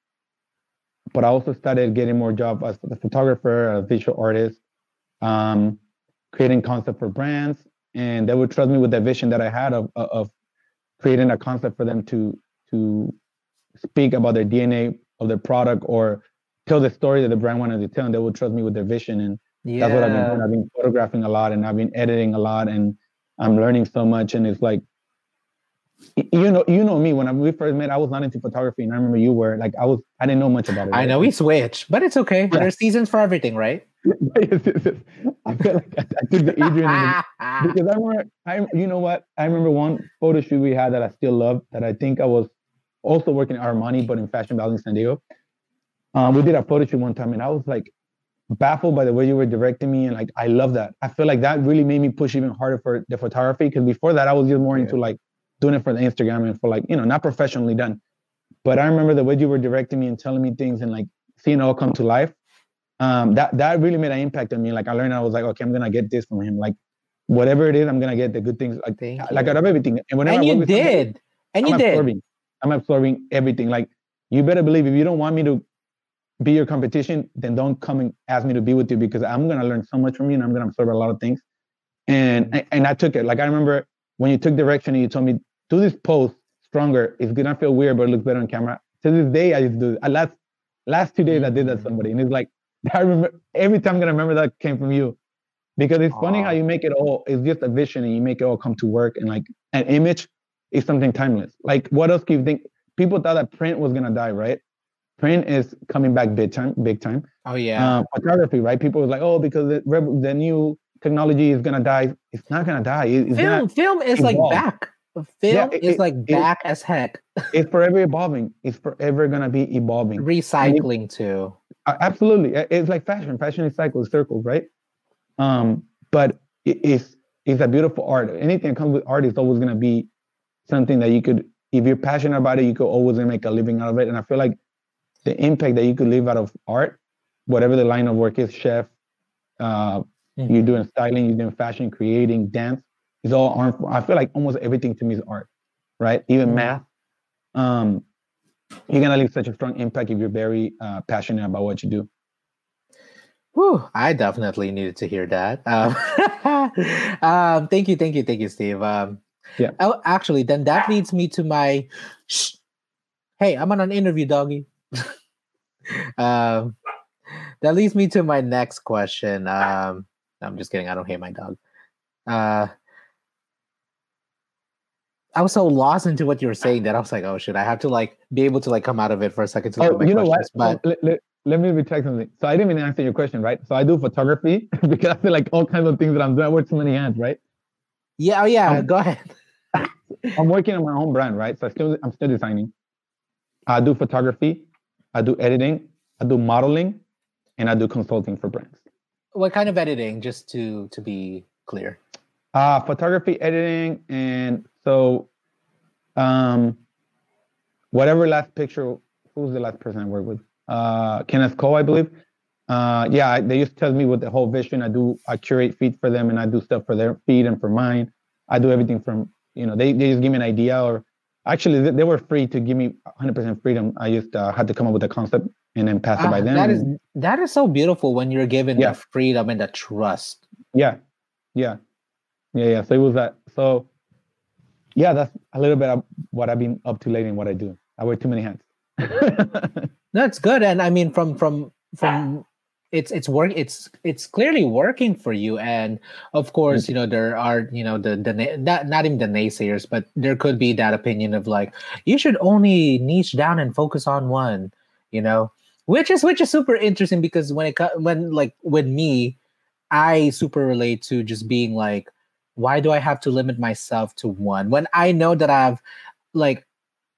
but I also started getting more job as a photographer, a visual artist, um, creating concept for brands, and they would trust me with the vision that I had of of creating a concept for them to to speak about their DNA of their product or tell the story that the brand wanted to tell, and they would trust me with their vision. And Yeah. that's what I've been doing. I've been photographing a lot, and I've been editing a lot, and I'm learning so much. And it's like, you know, you know me. When we first met, I was not into photography, and I remember you were like, I was, I didn't know much about it. I know we switch, but it's okay. Yeah. There's seasons for everything, right? Yes, yes, yes. I feel like I, I took the Edrian the- because I remember, I you know what? I remember one photo shoot we had that I still love. That I think I was also working at Armani, but in Fashion Valley in San Diego. Um, we did a photo shoot one time, and I was like baffled by the way you were directing me, and like I love that. I feel like that really made me push even harder for the photography because before that I was just more into like doing it for the Instagram and for like you know not professionally done. But I remember the way you were directing me and telling me things and like seeing it all come to life. Um, that that really made an impact on me. Like I learned, I was like, okay, I'm gonna get this from him. Like whatever it is, I'm gonna get the good things. Like Thank like you. out of everything. And whenever and I you did. And I'm you did. absorbing. I'm absorbing everything. Like you better believe if you don't want me to be your competition, then don't come and ask me to be with you because I'm gonna learn so much from you and I'm gonna absorb a lot of things. And and I took it. Like I remember when you took direction and you told me do this pose stronger. It's gonna feel weird, but it looks better on camera. To this day, I just do it. I last last two days I did that somebody, and it's like I remember every time I'm gonna remember that came from you. Because it's funny how you make it all, it's just a vision and you make it all come to work and like an image is something timeless. Like what else do you think? People thought that print was gonna die, right? Print is coming back big time, big time. Oh yeah. Uh, photography, right? People was like, oh, because the, the new technology is gonna die. It's not gonna die. It- film not. film is like back. Film Yeah, it- is like it- back as heck. It's forever evolving. It's forever gonna be evolving. Recycling too. Absolutely, it's like fashion. Fashion is cycles, circles, right? Um, but it- it's it's a beautiful art. Anything that comes with art is always gonna be something that you could, if you're passionate about it, you could always make a living out of it. And I feel like the impact that you could leave out of art, whatever the line of work is, chef, uh, Mhm. you're doing styling, you're doing fashion, creating, dance, is all art. I feel like almost everything to me is art, right? Even Mhm. math. Um, you're gonna leave such a strong impact if you're very uh, passionate about what you do. Whew, I definitely needed to hear that. Um, um, thank you, thank you, thank you, Steve. Um, Yeah. Oh, actually, then that leads me to my. Shh. Hey, I'm on an interview, doggy. um, that leads me to my next question. Um, I'm just kidding. I don't hate my dog. Uh, I was so lost into what you were saying that I was like, "Oh shit!" I have to like be able to like come out of it for a second to Oh, you know what? questions. But Oh, let, let, let me retract something. So I didn't even answer your question, right? So I do photography because I feel like all kinds of things that I'm doing. I wear too many hands, right? yeah, oh yeah, Um, go ahead. I'm working on my own brand, right? So I still I'm still designing. I do photography, I do editing, I do modeling, and I do consulting for brands. What kind of editing? Just to to be clear. Uh photography, editing, and so um whatever last picture, who's the last person I worked with? Uh Kenneth Cole, I believe. Uh yeah, they used to tell me with the whole vision. I do I curate feed for them and I do stuff for their feed and for mine. I do everything from, you know, they, they just give me an idea or actually they, they were free to give me 100% freedom. I just uh, had to come up with a concept and then pass it by Ah, them. That is that is so beautiful when you're given Yeah. the freedom and the trust. Yeah, yeah, yeah, yeah. So it was that. So yeah, that's a little bit of what I've been up to lately and what I do. I wear too many hats. That's good, and I mean from from from it's it's work it's it's clearly working for you, and of course mm. you know there are you know the the not not even the naysayers, but there could be that opinion of like you should only niche down and focus on one, you know, which is which is super interesting because when it when like with me, I super relate to just being like, why do I have to limit myself to one when I know that I've like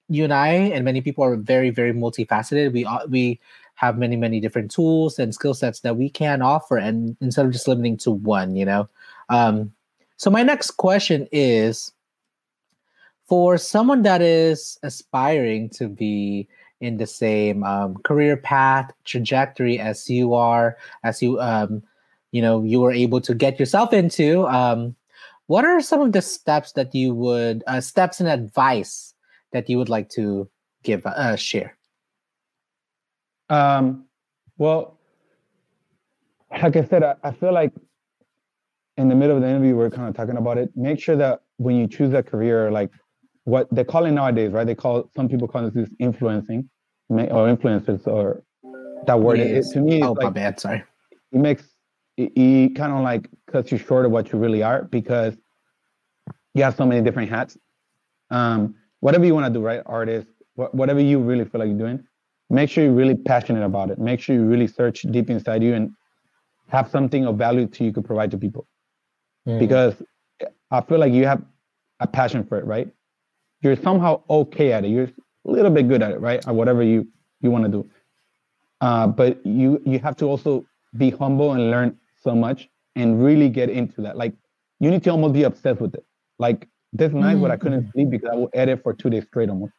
you and I and many people are very very multifaceted. We we have many many different tools and skill sets that we can offer, and instead of just limiting to one, you know. Um, so my next question is for someone that is aspiring to be in the same um, career path trajectory as you are, as you um, you know you were able to get yourself into. Um, what are some of the steps that you would uh, steps and advice that you would like to give uh, share Um, well, like I said, I, I feel like in the middle of the interview, we are kind of talking about it. Make sure that when you choose a career, like what they call it nowadays, right? They call some people call this influencing. or influencers or that word. It, to me, oh like, my bad. Sorry. It makes it, it kind of like cuts you short of what you really are because you have so many different hats. Um, whatever you want to do, right? Artist, wh- whatever you really feel like you're doing, make sure you're really passionate about it. Make sure you really search deep inside you and have something of value to you could provide to people. Mm. Because I feel like you have a passion for it, right? You're somehow okay at it. You're a little bit good at it, right? Or whatever you you want to do. Uh, but you you have to also be humble and learn so much and really get into that. Like you need to almost be obsessed with it. Like this night, mm. but I couldn't mm. sleep because I will edit for two days straight almost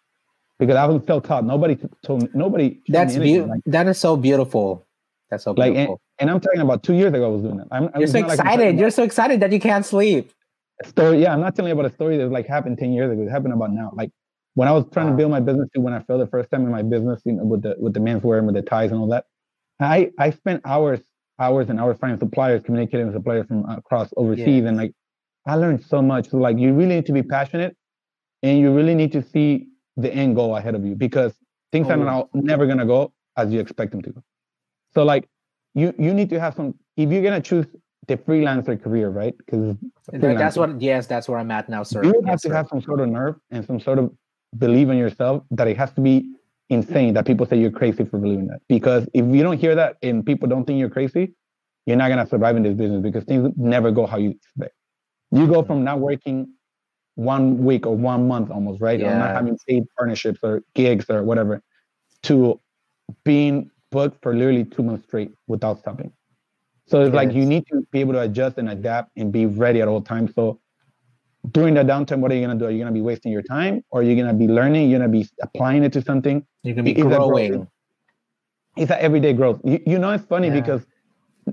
because I was self-taught. Nobody told me, nobody. That's beautiful. Like, that is so beautiful. That's so beautiful. Like, and, and, I'm talking about two years ago. I was doing that. I'm, You're so excited. Like You're so excited that you can't sleep. story. Yeah, I'm not telling you about a story that like happened ten years ago. It happened about now. Like when I was trying wow. to build my business, too, when I failed the first time in my business, you know, with the with the menswear and with the ties and all that, I I spent hours, hours and hours finding suppliers, communicating with suppliers from across overseas, yeah. and like I learned so much. So like you really need to be passionate, and you really need to see the end goal ahead of you because things oh. are not, never gonna go as you expect them to go. So like you you need to have some if you're gonna choose the freelancer career, right? Because that's what yes, that's where I'm at now, sir. You have yes, to sir. have some sort of nerve and some sort of believe in yourself that it has to be insane that people say you're crazy for believing that. Because if you don't hear that and people don't think you're crazy, you're not gonna survive in this business because things never go how you expect. You go from not working one week or one month almost, right? Yeah. Or not having paid partnerships or gigs or whatever, to being booked for literally two months straight without stopping. So it's yes. like you need to be able to adjust and adapt and be ready at all times. So during the downtime, what are you gonna do? Are you gonna be wasting your time, or are you gonna be learning? You're gonna be applying it to something. You're gonna be growing. It's an everyday growth. You, you know, it's funny yeah. because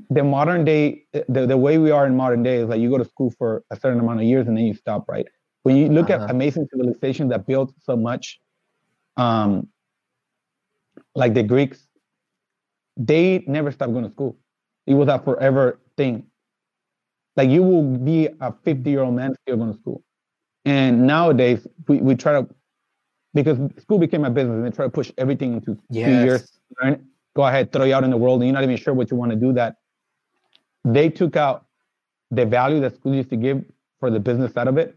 the modern day, the, the way we are in modern day is like you go to school for a certain amount of years and then you stop, right? when you look uh-huh. at amazing civilizations that built so much um like the greeks they never stopped going to school it was a forever thing like you will be a 50 year old man still going to school. And nowadays we, we try to because school became a business and they try to push everything into yes. two years learn. Go ahead throw you out in the world and you're not even sure what you want to do that. They took out the value that school used to give for the business side of it.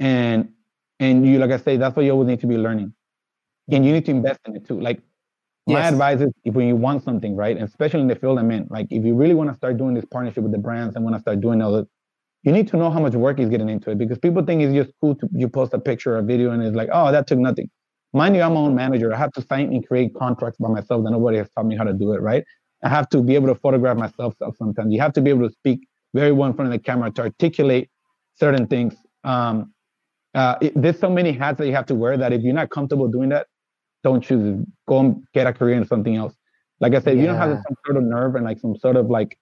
And and you like I say, that's what you always need to be learning, and you need to invest in it too. Like my yes. advice is, if when you want something, right, and especially in the field I'm in, like if you really want to start doing this partnership with the brands and want to start doing all that, you need to know how much work is getting into it because people think it's just cool to you post a picture or a video and it's like, oh, that took nothing. Mind you, I'm my own manager. I have to sign and create contracts by myself that nobody has taught me how to do it, right? I have to be able to photograph myself sometimes. You have to be able to speak very well in front of the camera to articulate certain things. Um, uh, it, there's so many hats that you have to wear that if you're not comfortable doing that, don't choose it. Go and get a career in something else. Like I said, yeah. you don't have some sort of nerve and like some sort of like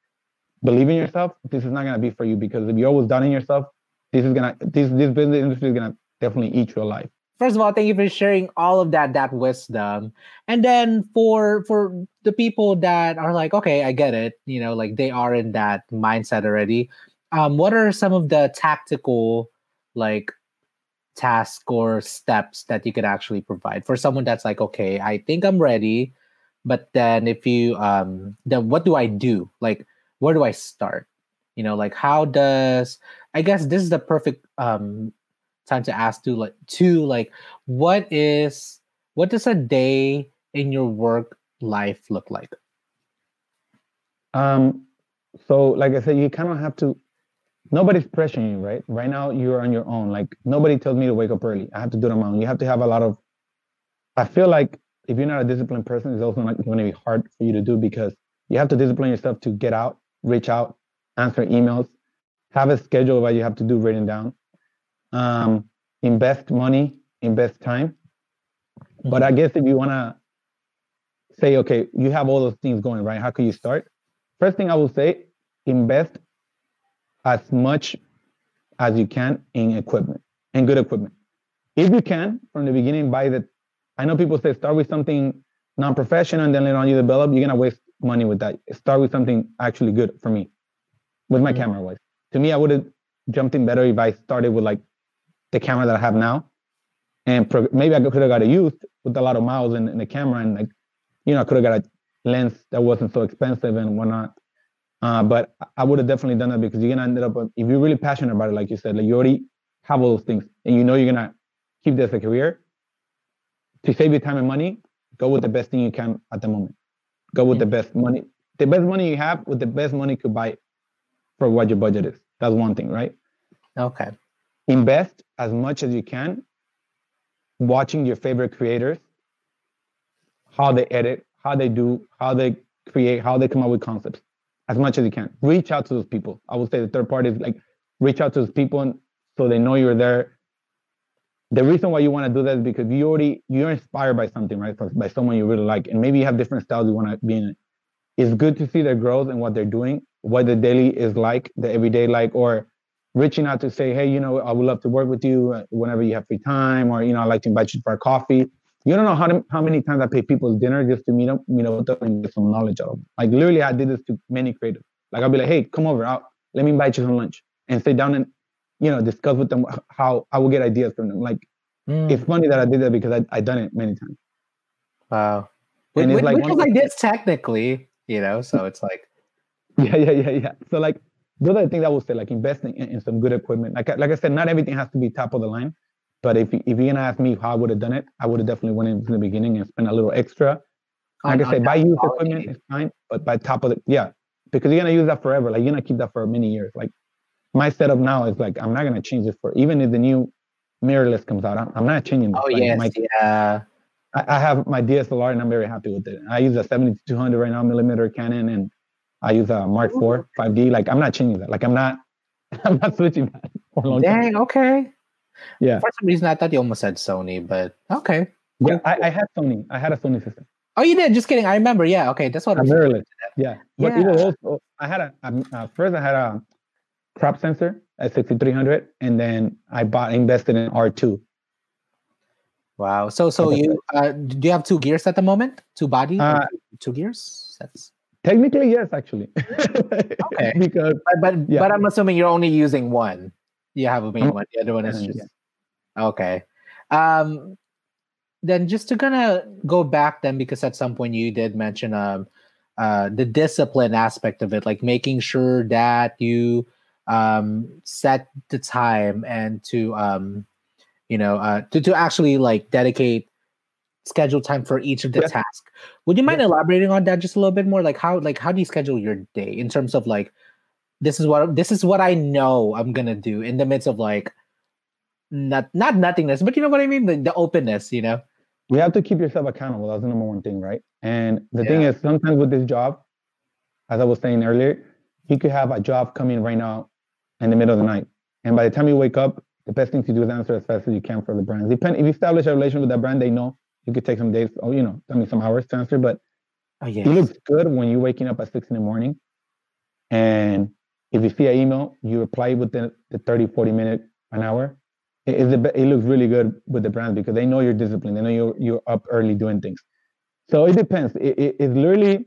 believe in yourself, this is not gonna be for you because if you're always doubting yourself, this is gonna this this business industry is gonna definitely eat your life. First of all, thank you for sharing all of that that wisdom. And then for for the people that are like, okay, I get it, you know, like they are in that mindset already. Um, what are some of the tactical like task or steps that you could actually provide for someone that's like okay i think i'm ready but then if you um then what do i do? Like where do i start? You know like how does i guess this is the perfect um time to ask to like to like what is what does a day in your work life look like? Um so like i said you kind of have to nobody's pressuring you, right? Right now, you're on your own. Like nobody tells me to wake up early. I have to do it on my own. You have to have a lot of. I feel like if you're not a disciplined person, it's also not going to be hard for you to do because you have to discipline yourself to get out, reach out, answer emails, have a schedule of what you have to do written down, um, invest money, invest time. But I guess if you want to say, okay, you have all those things going, right? How can you start? First thing I will say, invest as much as you can in equipment and good equipment. If you can, from the beginning, buy the. I know people say start with something non-professional and then later on you develop. You're gonna waste money with that. Start with something actually good for me, with my mm-hmm. camera wise. To me, I would have jumped in better if I started with like the camera that I have now, and pro- maybe I could have got a youth with a lot of miles in, in the camera, and like, you know, I could have got a lens that wasn't so expensive and whatnot. Uh, but I would have definitely done that because you're gonna end up if you're really passionate about it, like you said, like you already have all those things, and you know you're gonna keep this a career. To save your time and money, go with the best thing you can at the moment. Go with the best money, the best money you have with the best money you could buy for what your budget is. That's one thing, right? Okay. Invest as much as you can watching your favorite creators, how they edit, how they do, how they create, how they come up with concepts, as much as you can. Reach out to those people. I would say the third party is like reach out to those people so they know you're there. The reason why you want to do that is because you already you're inspired by something, right? By someone you really like, and maybe you have different styles you want to be in. It's good to see their growth and what they're doing, what the daily is like, the everyday like, or reaching out to say, hey, you know, I would love to work with you uh, whenever you have free time, or you know, I'd like to invite you for a coffee. You don't know how to, how many times I pay people's dinner just to meet up, meet up with them and get some knowledge out of them. Like literally, I did this to many creators. Like I'll be like, hey, come over, out, let me invite you some lunch, and sit down and you know discuss with them how I will get ideas from them. Like mm. it's funny that I did that because I I done it many times. Wow. And it's like which ideas technically, you know, so it's like yeah, yeah, yeah, yeah. So like those are the things I would say, like investing in, in, some good equipment. Like like I said, not everything has to be top of the line. But if if you're gonna ask me how I would have done it, I would have definitely went in from the beginning and spent a little extra. Oh, like I said, buy used equipment is fine, but by top of the yeah, because you're gonna use that forever. Like you're gonna keep that for many years. Like my setup now is like I'm not gonna change it for even if the new mirrorless comes out. I'm, I'm not changing. It. Oh like, yes, my, yeah. I, I have my DSLR and I'm very happy with it. I use a 7200 right now millimeter Canon and I use a Mark IV 5D. Like I'm not changing that. Like I'm not I'm not switching that for a long Dang, time. okay. Yeah. For some reason I thought you almost said Sony, but okay. Yeah, I, I, had Sony. I had a Sony system. Oh, you did? Just kidding. I remember. Yeah. Okay, that's what. I'm mirrorless. Yeah. But yeah. even also, I had a uh, first. I had a crop sensor at 6300, and then I bought invested in R2. Wow. So so you uh, do you have two gears at the moment? Two body? Uh, two gears? That's Technically, yes, actually. okay. because but but, yeah. but, I'm assuming you're only using one. You have a main one. The other one is just okay. Um, then just to kind of go back then, because at some point you did mention um uh the discipline aspect of it, like making sure that you um set the time and to um you know uh to, to actually like dedicate schedule time for each of the yeah. tasks. Would you mind yeah. elaborating on that just a little bit more? Like how like how do you schedule your day in terms of like this is what this is what I know I'm gonna do in the midst of like not not nothingness, but you know what I mean? The, the openness, you know. You have to keep yourself accountable. That's the number one thing, right? And the yeah. thing is, sometimes with this job, as I was saying earlier, you could have a job coming right now in the middle of the night, and by the time you wake up, the best thing to do is answer as fast as you can for the brand. Depend if you establish a relation with that brand, they know you could take some days, oh, you know, I mean, some hours to answer, but oh, yes. it looks good when you're waking up at six in the morning. And if you see an email, you reply within the 30, 40 minute, an hour. It, it looks really good with the brands because they know you're disciplined. They know you're, you're up early doing things. So it depends. It, it, it's literally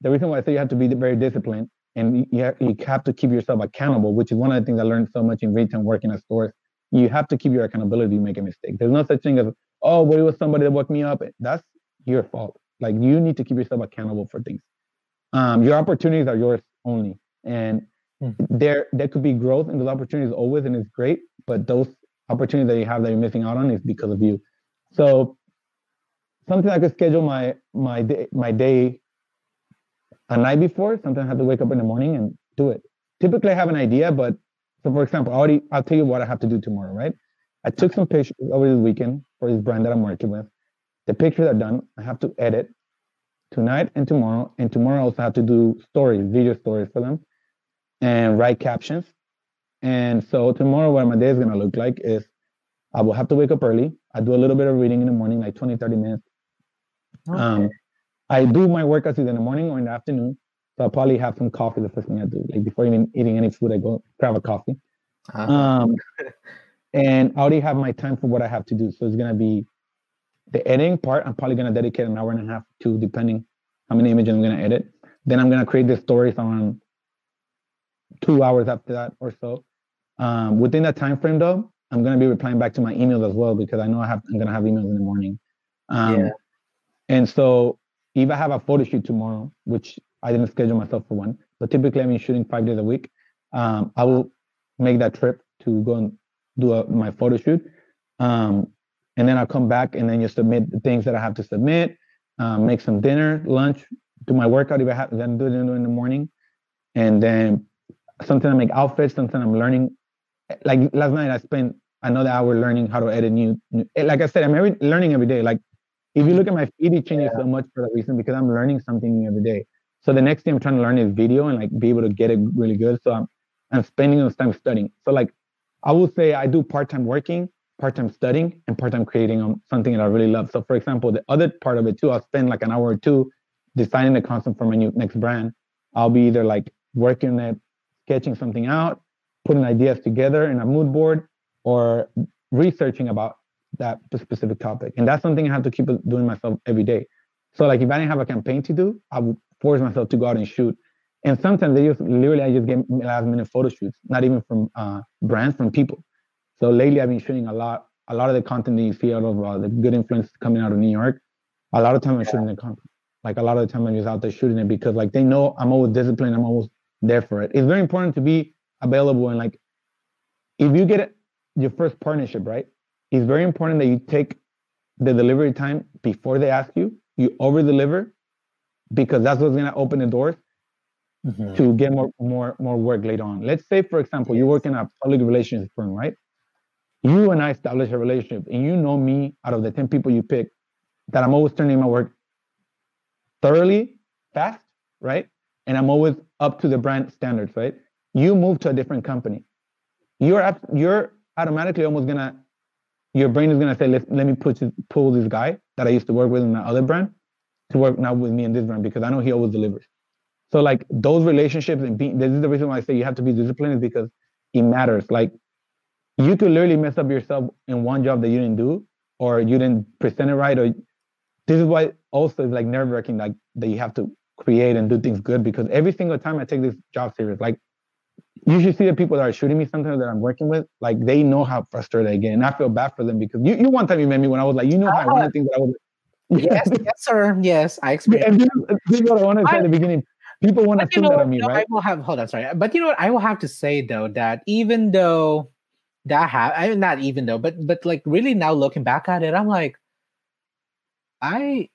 the reason why I say you have to be very disciplined and you have, you have to keep yourself accountable, which is one of the things I learned so much in retail working at stores. You have to keep your accountability to make a mistake. There's no such thing as oh, well, it was somebody that woke me up. That's your fault. Like you need to keep yourself accountable for things. Um, your opportunities are yours only, and mm-hmm. there there could be growth and those opportunities always, and it's great. But those opportunities that you have that you're missing out on is because of you. So something I could schedule my my day my day a night before. Sometimes I have to wake up in the morning and do it. Typically, I have an idea, but so for example, I already I'll tell you what I have to do tomorrow, right? I took some pictures over the weekend for this brand that I'm working with. The pictures are done. I have to edit tonight and tomorrow. And tomorrow I also have to do stories, video stories for them and write captions. And so tomorrow what my day is gonna look like is I will have to wake up early. I do a little bit of reading in the morning, like 20, 30 minutes. Okay. Um, I do my workouts either in the morning or in the afternoon. So I'll probably have some coffee the first thing I do. Like before even eating any food, I go grab a coffee. Uh-huh. Um, and I already have my time for what I have to do. So it's gonna be the editing part. I'm probably gonna dedicate an hour and a half to, depending how many images I'm gonna edit. Then I'm gonna create the stories on two hours after that or so. Um, within that time frame, though, I'm gonna be replying back to my emails as well because I know I have I'm gonna have emails in the morning. Um, yeah. And so if I have a photo shoot tomorrow, which I didn't schedule myself for one, but typically been shooting five days a week. Um, I will make that trip to go and do a, my photo shoot. Um, and then I'll come back and then you submit the things that I have to submit, um, make some dinner, lunch, do my workout if I have, then do it in the morning. And then sometimes I make outfits, sometimes I'm learning. Like last night, I spent another hour learning how to edit new. new eh, like I said, I'm every, learning every day. Like if you look at my feed, it changes yeah. so much for that reason because I'm learning something new every day. So the next thing I'm trying to learn is video and like be able to get it really good. So I'm I'm spending those time studying. So like I would say I do part-time working, part-time studying, and part-time creating on something that I really love. So for example, the other part of it too, I'll spend like an hour or two designing the concept for my new next brand. I'll be either like working it, sketching something out, putting ideas together in a mood board, or researching about that specific topic. And that's something I have to keep doing myself every day. So like if I didn't have a campaign to do, I would force myself to go out and shoot. And sometimes they just literally I just get last minute photo shoots, not even from uh, brands, from people. So lately I've been shooting a lot. A lot of the content that you see out of uh, the good influence coming out of New York, a lot of time I'm shooting the content. Like a lot of the time I'm just out there shooting it because like they know I'm always disciplined. I'm always there for it. It's very important to be available and like if you get your first partnership right, it's very important that you take the delivery time before they ask you. You over deliver because that's what's gonna open the doors mm-hmm. to get more more more work later on. Let's say, for example, you work in a public relations firm, right? You and I establish a relationship, and you know me out of the ten people you pick that I'm always turning my work thoroughly, fast, right? And I'm always up to the brand standards, right? You move to a different company. You're you're automatically almost gonna your brain is gonna say, let, let me put pull this guy that I used to work with in that other brand to work now with me in this brand because I know he always delivers. So like those relationships and being this is the reason why I say you have to be disciplined is because it matters. Like you could literally mess up yourself in one job that you didn't do or you didn't present it right or this is why also it's like nerve wracking like that you have to create and do things good because every single time I take this job serious, like you should see the people that are shooting me sometimes that I'm working with, like they know how frustrated I get. And I feel bad for them because you, you one time you met me when I was like, you know how I wanted ah. things that I was yes, yes, sir. Yes, I experienced. And this, this is what I wanted to say at the beginning. People want to assume that on me, right? I will have. Hold on, sorry. But you know what? I will have to say though that even though that have, I mean, not even though, but but like really now looking back at it, I'm like, I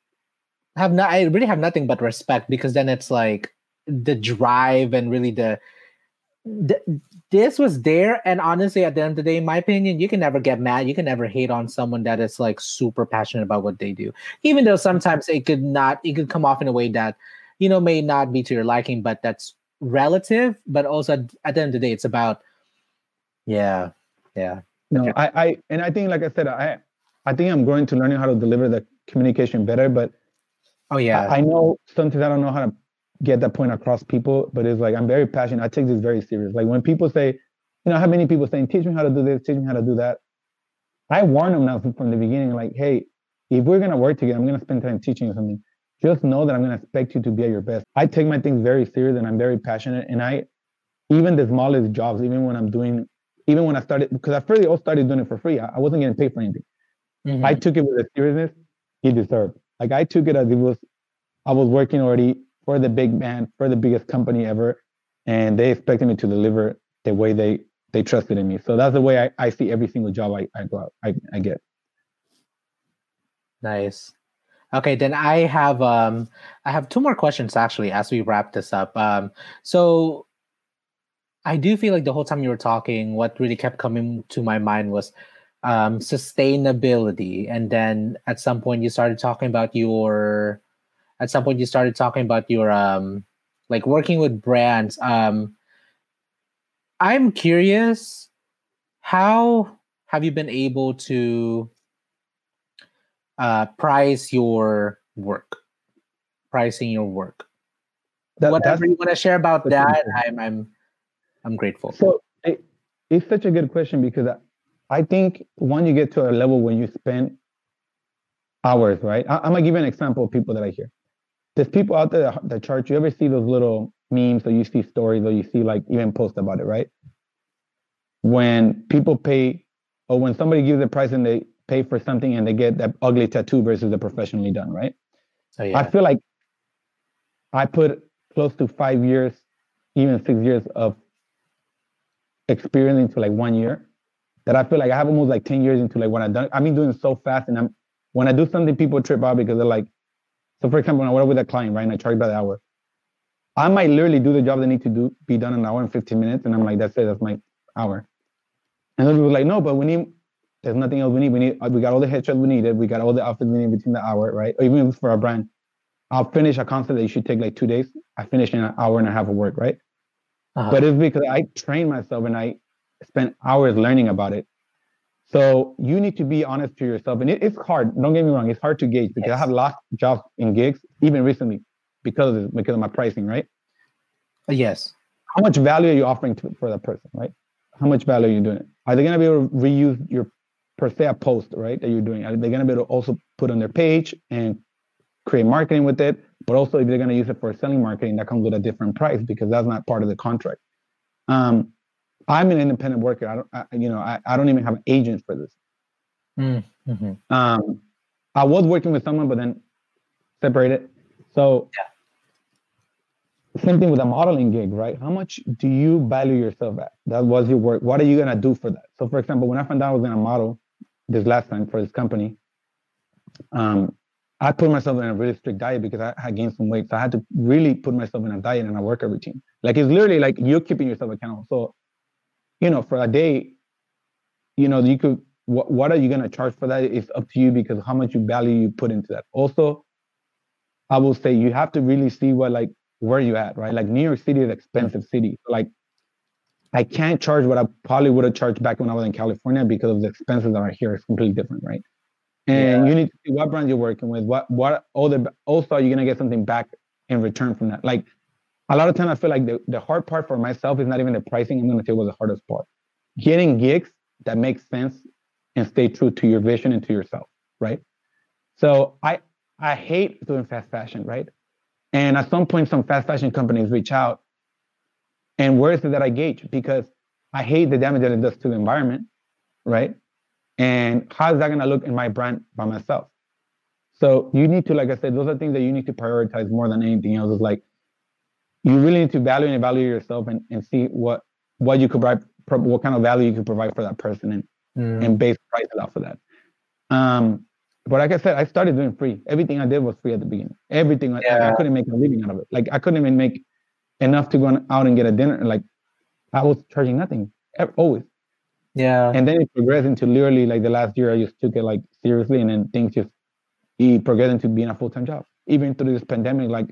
have not. I really have nothing but respect because then it's like the drive and really the the, this was there. And honestly at the end of the day in my opinion you can never get mad. You can never hate on someone that is like super passionate about what they do. Even though sometimes it could not it could come off in a way that you know may not be to your liking but that's relative. But also at the end of the day it's about yeah yeah. No i i and i think like i said i i think i'm going to learning how to deliver the communication better but oh yeah i, I know sometimes i don't know how to get that point across people, but it's like I'm very passionate. I take this very serious. Like when people say, you know, how many people saying, teach me how to do this, teach me how to do that. I warn them now from the beginning, like, hey, if we're gonna work together, I'm gonna spend time teaching you something. Just know that I'm gonna expect you to be at your best. I take my things very serious and I'm very passionate. And I even the smallest jobs, even when I'm doing, even when I started, because I first all started doing it for free. I, I wasn't getting paid for anything. Mm-hmm. I took it with a seriousness he deserved. Like I took it as it was, I was working already for the big man, for the biggest company ever, and they expected me to deliver the way they they trusted in me. So that's the way I, I see every single job I, I go out, I, I get. Nice. Okay, then I have um I have two more questions actually as we wrap this up. Um so I do feel like the whole time you were talking, what really kept coming to my mind was um sustainability. And then at some point you started talking about your at some point you started talking about your um like working with brands. Um i'm curious how have you been able to uh price your work? Pricing your work. That, whatever you want to share about that i'm i'm i'm grateful. So it, it's such a good question because I, think when you get to a level when you spend hours right I, i'm gonna give you an example of people that i hear there's people out there that, that charge you ever see those little memes or you see stories or you see like even posts about it right when people pay or when somebody gives a price and they pay for something and they get that ugly tattoo versus the professionally done, right? Oh, yeah. I feel like I put close to five years, even six years of experience into like one year. That I feel like I have almost like 10 years into like what I've done. I've been doing so fast and I'm when I do something, people trip out because they're like, so for example, when I work with a client, right, and I charge by the hour, I might literally do the job that need to do be done in an hour and 15 minutes, and I'm like, that's it, that's my hour. And then people like, no, but we need there's nothing else we need. We need we got all the headshots we needed, we got all the outfits we need between the hour, right? Or even for our brand. I'll finish a concert that you should take like two days. I finish in an hour and a half of work, right? Uh-huh. But it's because I train myself and I spent hours learning about it. So you need to be honest to yourself. And it, it's hard. Don't get me wrong. It's hard to gauge because yes. I have lost jobs in gigs, even recently, because of because of my pricing, right? Yes. How much value are you offering to, for that person, right? How much value are you doing? Are they going to be able to reuse your per se a post, right? That you're doing? Are they going to be able to also put on their page and create marketing with it? But also, if they're going to use it for selling marketing, that comes with a different price because that's not part of the contract. Um, I'm an independent worker. I don't, I, you know, I, I don't even have an agent for this. Mm-hmm. Um, I was working with someone, but then separated. So, yeah. same thing with a modeling gig, right? How much do you value yourself at? That was your work. What are you gonna do for that? So, for example, when I found out I was gonna model this last time for this company, um, I put myself in a really strict diet because I had gained some weight. So I had to really put myself in a diet and a workout routine. Like it's literally like you're keeping yourself accountable. So you know, for a day, you know, you could what what are you gonna charge for that? It's up to you because how much you value you put into that. Also, I will say you have to really see what like where you at, right? Like New York City is an expensive city. Like I can't charge what I probably would have charged back when I was in California because of the expenses that are here is completely different, right? And yeah. you need to see what brand you're working with. What what all the also are you gonna get something back in return from that? Like a lot of time I feel like the, the hard part for myself is not even the pricing. I'm gonna tell was the hardest part. Getting gigs that make sense and stay true to your vision and to yourself, right? So I I hate doing fast fashion, right? And at some point, some fast fashion companies reach out. And where is it that I gauge? Because I hate the damage that it does to the environment, right? And how is that gonna look in my brand by myself? So you need to, like I said, those are things that you need to prioritize more than anything else. Is like you really need to value and evaluate yourself and, and see what what you could provide what kind of value you could provide for that person and mm. and base prices off of that. Um but like i said i started doing free. Everything i did was free at the beginning. Everything yeah. I, I, couldn't make a living out of it. Like i couldn't even make enough to go out and get a dinner. Like i was charging nothing always. Yeah. And then it progressed into literally like the last year i just took it like seriously and then things just it progressed into being a full-time job. Even through this pandemic like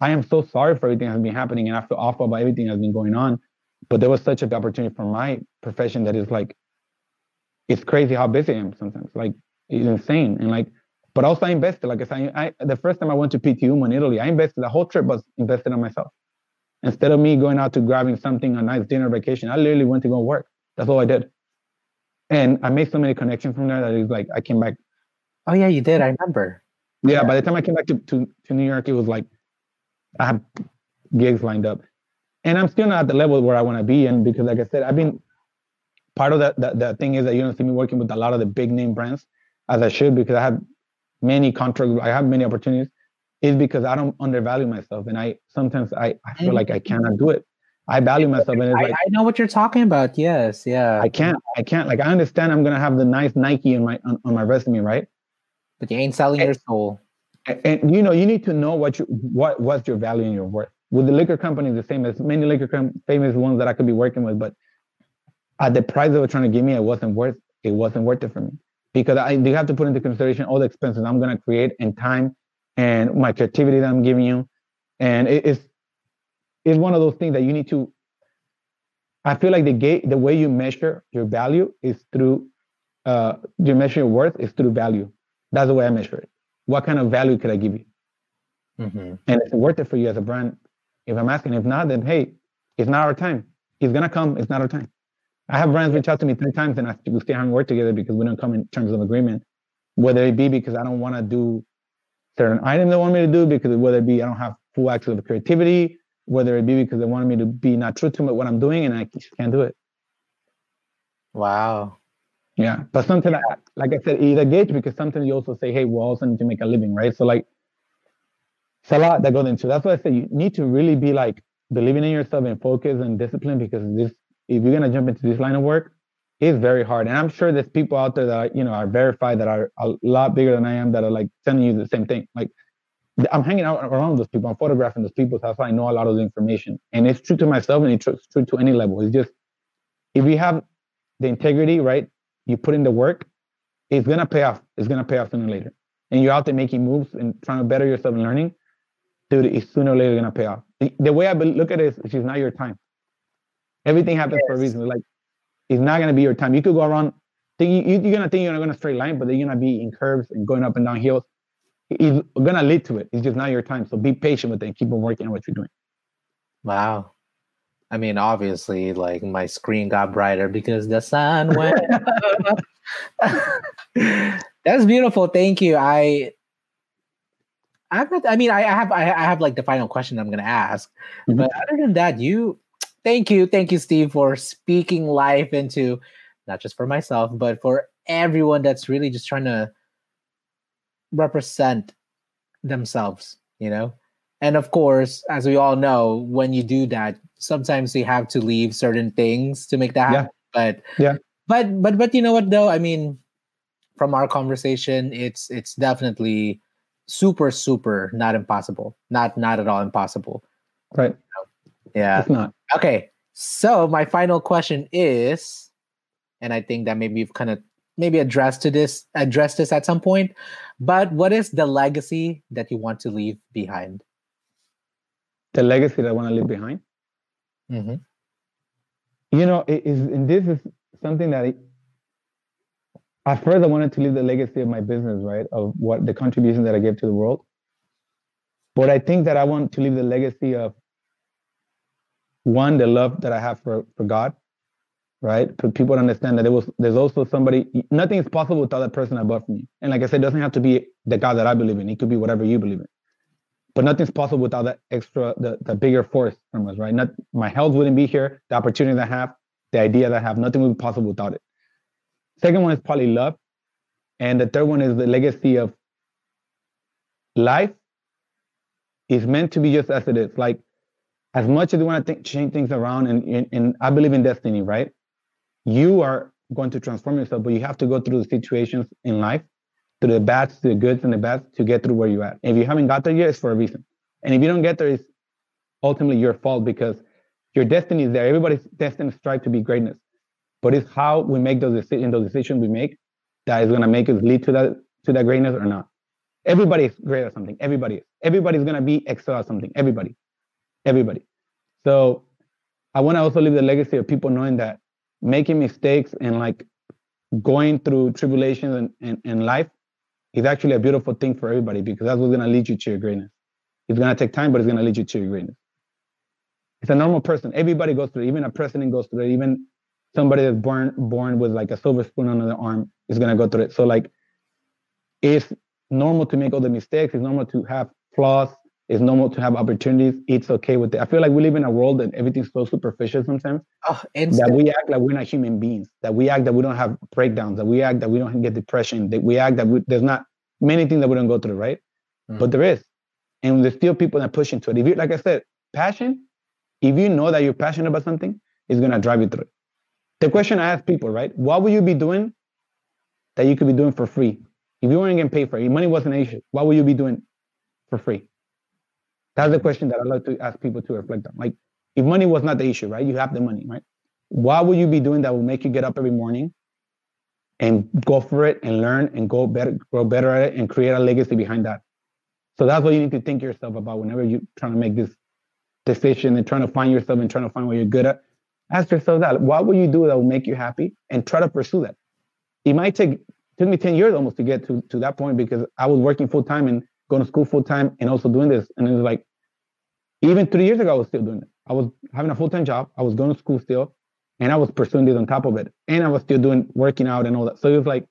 I am so sorry for everything that's been happening and I feel awful about everything that's been going on. But there was such a big opportunity for my profession that is like, it's crazy how busy I am sometimes. Like it's insane. And like, but also I invested. Like I said, I, the first time I went to Pitti Uomo in Italy, I invested. The whole trip was invested on myself. Instead of me going out to grabbing something, a nice dinner vacation, I literally went to go work. That's all I did. And I made so many connections from there that it's like I came back. Oh yeah, you did. I remember. Yeah, yeah. by the time I came back to, to, to New York, it was like I have gigs lined up, and I'm still not at the level where I want to be. And because, like I said, I've been part of that. The, thing is that you don't see me working with a lot of the big name brands as I should because I have many contracts. I have many opportunities. Is because I don't undervalue myself, and I sometimes I, I feel like I cannot do it. I value myself, and it's I, like I know what you're talking about. Yes, yeah. I can't. I can't. Like I understand I'm gonna have the nice Nike on my on, on my resume, right? But you ain't selling and, your soul and you know you need to know what you what what's your value and your worth with the liquor company the same as many liquor com- famous ones that i could be working with but at the price they were trying to give me it wasn't worth it wasn't worth it for me. Because i you have to put into consideration all the expenses i'm going to create and time and my creativity that i'm giving you. And it, it's it's one of those things that you need to i feel like the gate the way you measure your value is through uh you measure your worth is through value. That's the way i measure it what kind of value could I give you? Mm-hmm. And it's worth it for you as a brand. If I'm asking, if not, then hey, it's not our time. He's gonna come. It's not our time. I have brands reach out to me three times and I we still haven't worked together because we don't come in terms of agreement. Whether it be because I don't want to do certain items they want me to do, because whether it be I don't have full access of creativity, whether it be because they wanted me to be not true to what I'm doing and I just can't do it. Wow. Yeah, but something like I said, either gauge because sometimes you also say, hey, we also need to make a living, right? So like, it's a lot that goes into. That's why I say you need to really be like believing in yourself and focus and discipline because this, if you're gonna jump into this line of work, it's very hard. And I'm sure there's people out there that are, you know are verified that are a lot bigger than I am that are like telling you the same thing. Like I'm hanging out around those people. I'm photographing those people. So that's why I know a lot of the information. And it's true to myself and it's true to any level. It's just if you have the integrity, right? You put in the work, it's gonna pay off. It's gonna pay off sooner or later. And you're out there making moves and trying to better yourself and learning, dude, it's sooner or later gonna pay off. The, the way I look at it is, it's just not your time. Everything happens yes. for a reason. Like, it's not gonna be your time. You could go around. Think you, are gonna think you're gonna straight line, but then you're gonna be in curves and going up and down hills it's gonna lead to it. It's just not your time. So be patient with it and keep on working on what you're doing. Wow. I mean, obviously, like my screen got brighter because the sun went That's beautiful. Thank you. I I have I mean I, have I have like the final question I'm gonna ask. Mm-hmm. But other than that, you thank you, thank you, Steve, for speaking life into not just for myself, but for everyone that's really just trying to represent themselves, you know? And of course, as we all know, when you do that, sometimes you have to leave certain things to make that happen. Yeah. But yeah. But but but you know what though? I mean, from our conversation, it's it's definitely super, super not impossible. Not not at all impossible. Right. Yeah. It's not. Okay. So my final question is, and I think that maybe you've kind of maybe addressed to this address this at some point but what is the legacy that you want to leave behind the legacy that i want to leave behind mm-hmm. you know it is and this is something that it, at first i wanted to leave the legacy of my business right of what the contribution that i gave to the world but i think that i want to leave the legacy of one the love that i have for for god right? For people to understand that there was there's also somebody. Nothing is possible without that person above me. And like I said, it doesn't have to be the God that I believe in. It could be whatever you believe in. But nothing's possible without that extra, the, the bigger force from us, right? Not my health wouldn't be here. The opportunity I have, the idea that I have, nothing would be possible without it. Second one is probably love, and the third one is the legacy of life. Is meant to be just as it is. Like as much as you want to think, change things around, and, and, and I believe in destiny, right? you are going to transform yourself, but you have to go through the situations in life, to the bad, to the goods and the bad, to get through where you're at. If you haven't got there yet, it's for a reason. And if you don't get there, it's ultimately your fault because your destiny is there. Everybody's destined to strive to be greatness. But it's how we make those decisions, those decisions we make, that is to make us lead to that to that greatness or not. Everybody is great at something. Everybody is. Everybody's to be excel at something. Everybody. Everybody. So I want to also leave the legacy of people knowing that making mistakes and like going through tribulations in, in, in life is actually a beautiful thing for everybody because that's what's going to lead you to your greatness. It's going to take time, but it's going to lead you to your greatness. It's a normal person. Everybody goes through it. Even a president goes through it. Even somebody that's born born with like a silver spoon under their arm is going to go through it. So like, it's normal to make all the mistakes. It's normal to have flaws. It's normal to have opportunities. It's okay with it. I feel like we live in a world that everything's so superficial sometimes. Oh, that we act like we're not human beings. That we act that we don't have breakdowns. That we act that we don't get depression. That we act that we, there's not many things that we don't go through, right? Mm. But there is, and there's still people that push into it. If you, like I said, passion. If you know that you're passionate about something, it's gonna drive you through it. The question I ask people, right? What would you be doing that you could be doing for free? If you weren't getting paid for it, if money wasn't an issue, what would you be doing for free? That's the question that I like to ask people to reflect on. Like, if money was not the issue, right? You have the money, right? What would you be doing that will make you get up every morning and go for it and learn and go better, grow better at it and create a legacy behind that? So that's what you need to think yourself about whenever you're trying to make this decision and trying to find yourself and trying to find what you're good at. Ask yourself that. What will you do that will make you happy and try to pursue that? It might take took me 10 years almost to get to, to that point because I was working full time and going to school full time and also doing this. And it was like, even three years ago, I was still doing it. I was having a full time job. I was going to school still, and I was pursuing this on top of it. And I was still doing working out and all that. So it was like,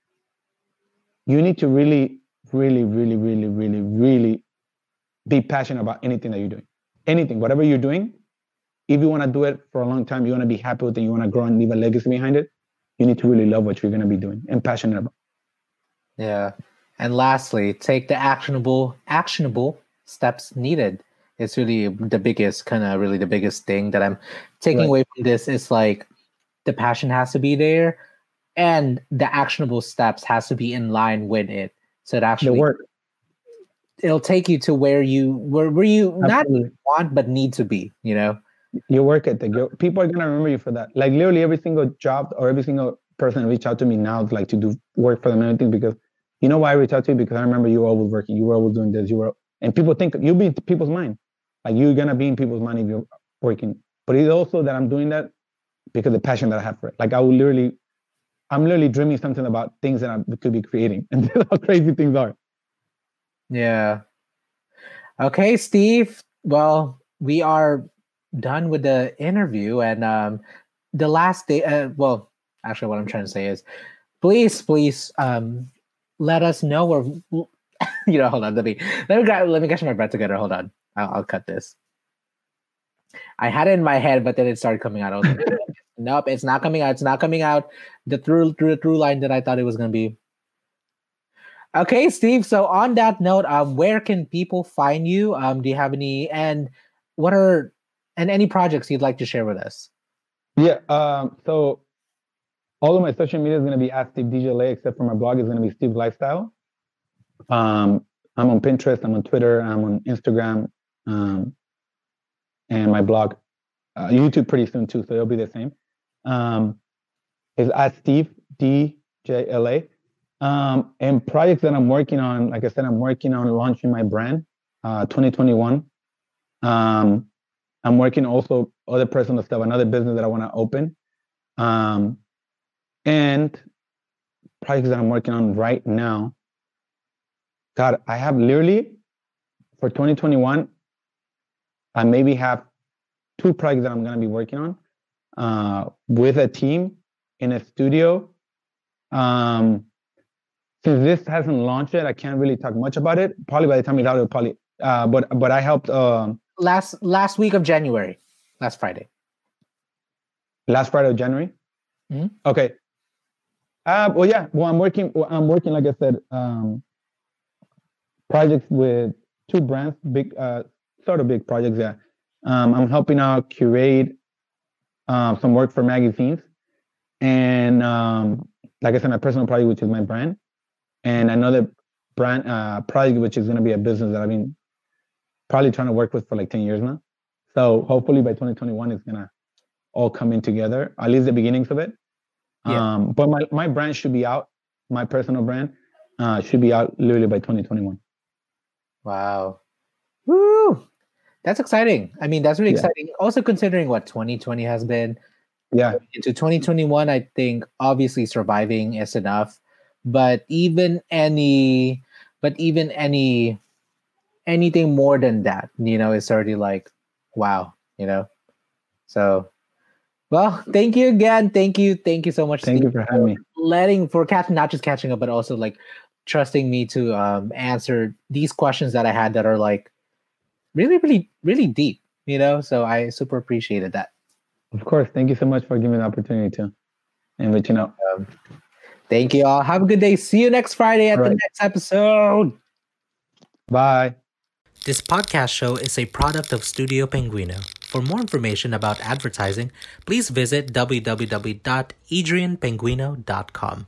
you need to really, really, really, really, really, really be passionate about anything that you're doing. Anything, whatever you're doing, if you want to do it for a long time, you want to be happy with it, you want to grow and leave a legacy behind it, you need to really love what you're going to be doing and passionate about. Yeah. And lastly, take the actionable actionable steps needed. It's really the biggest kind of really the biggest thing that I'm taking right. away from this is like the passion has to be there and the actionable steps has to be in line with it. So it actually work. it'll take you to where you where, where you Absolutely. not want but need to be, you know? Your work ethic. Your, people are gonna remember you for that. Like literally every single job or every single person reach out to me now like to do work for them and everything because you know why I reach out to you? Because I remember you were always working, you were always doing this, you were and people think you'll be in people's mind. Like you're gonna be in people's mind if you're working. But it's also that I'm doing that because the passion that I have for it. Like I will literally, I'm literally dreaming something about things that I could be creating, and how crazy things are. Yeah. Okay, Steve. Well, we are done with the interview, and um, the last day. Uh, well, actually, what I'm trying to say is, please, please, um, let us know or you know. Hold on. Let me let me let me get my breath together. Hold on. I'll, I'll cut this. I had it in my head, but then it started coming out. I was Like, nope, it's not coming out. It's not coming out. The through through through line that I thought it was gonna be. Okay, Steve. So on that note, um, where can people find you? Um, do you have any and what are and any projects you'd like to share with us? Yeah. Um. So all of my social media is gonna be at Steve DJ except for my blog is gonna be Steve Lifestyle. Um, I'm on Pinterest. I'm on Twitter. I'm on Instagram. Um, and my blog, uh, YouTube pretty soon too, so it'll be the same. Um, is at Steve D J L A. Um, and projects that I'm working on, like I said, I'm working on launching my brand, uh, 2021. Um, I'm working also other personal stuff, another business that I want to open. Um, and projects that I'm working on right now. God, I have literally for 2021, I maybe have two projects that I'm going to be working on uh, with a team in a studio. Um, since this hasn't launched yet, I can't really talk much about it. Probably by the time it's out, it'll probably. Uh, but but I helped. Um, last last week of January, last Friday. Last Friday of January. Mm-hmm. Okay. Uh, well, yeah. Well, I'm working. I'm working, like I said, um, projects with two brands, big, uh, sort of big projects. Yeah, um, I'm helping out curate um, some work for magazines, and um, like I said, my personal project, which is my brand, and another brand uh, project, which is going to be a business that I've been probably trying to work with for like 10 years now. So hopefully by 2021, it's gonna all come in together, at least the beginnings of it. Yeah. Um, but my, my brand should be out, my personal brand uh, should be out literally by 2021. Wow. Woo! That's exciting. I mean, that's really yeah. exciting. Also considering what 2020 has been. Yeah. Into 2021, I think obviously surviving is enough. But even any but even any anything more than that, you know, it's already like, wow, you know. So well, thank you again. Thank you. Thank you so much. Thank Steve, you for having me. Letting for catching not just catching up, but also like trusting me to um, answer these questions that I had that are like really, really, really deep, you know? So I super appreciated that. Of course. Thank you so much for giving the opportunity to and reaching out. Um, thank you all. Have a good day. See you next Friday at the next episode. Bye. This podcast show is a product of Studio Penguino. For more information about advertising, please visit www.edrianpenguino.com.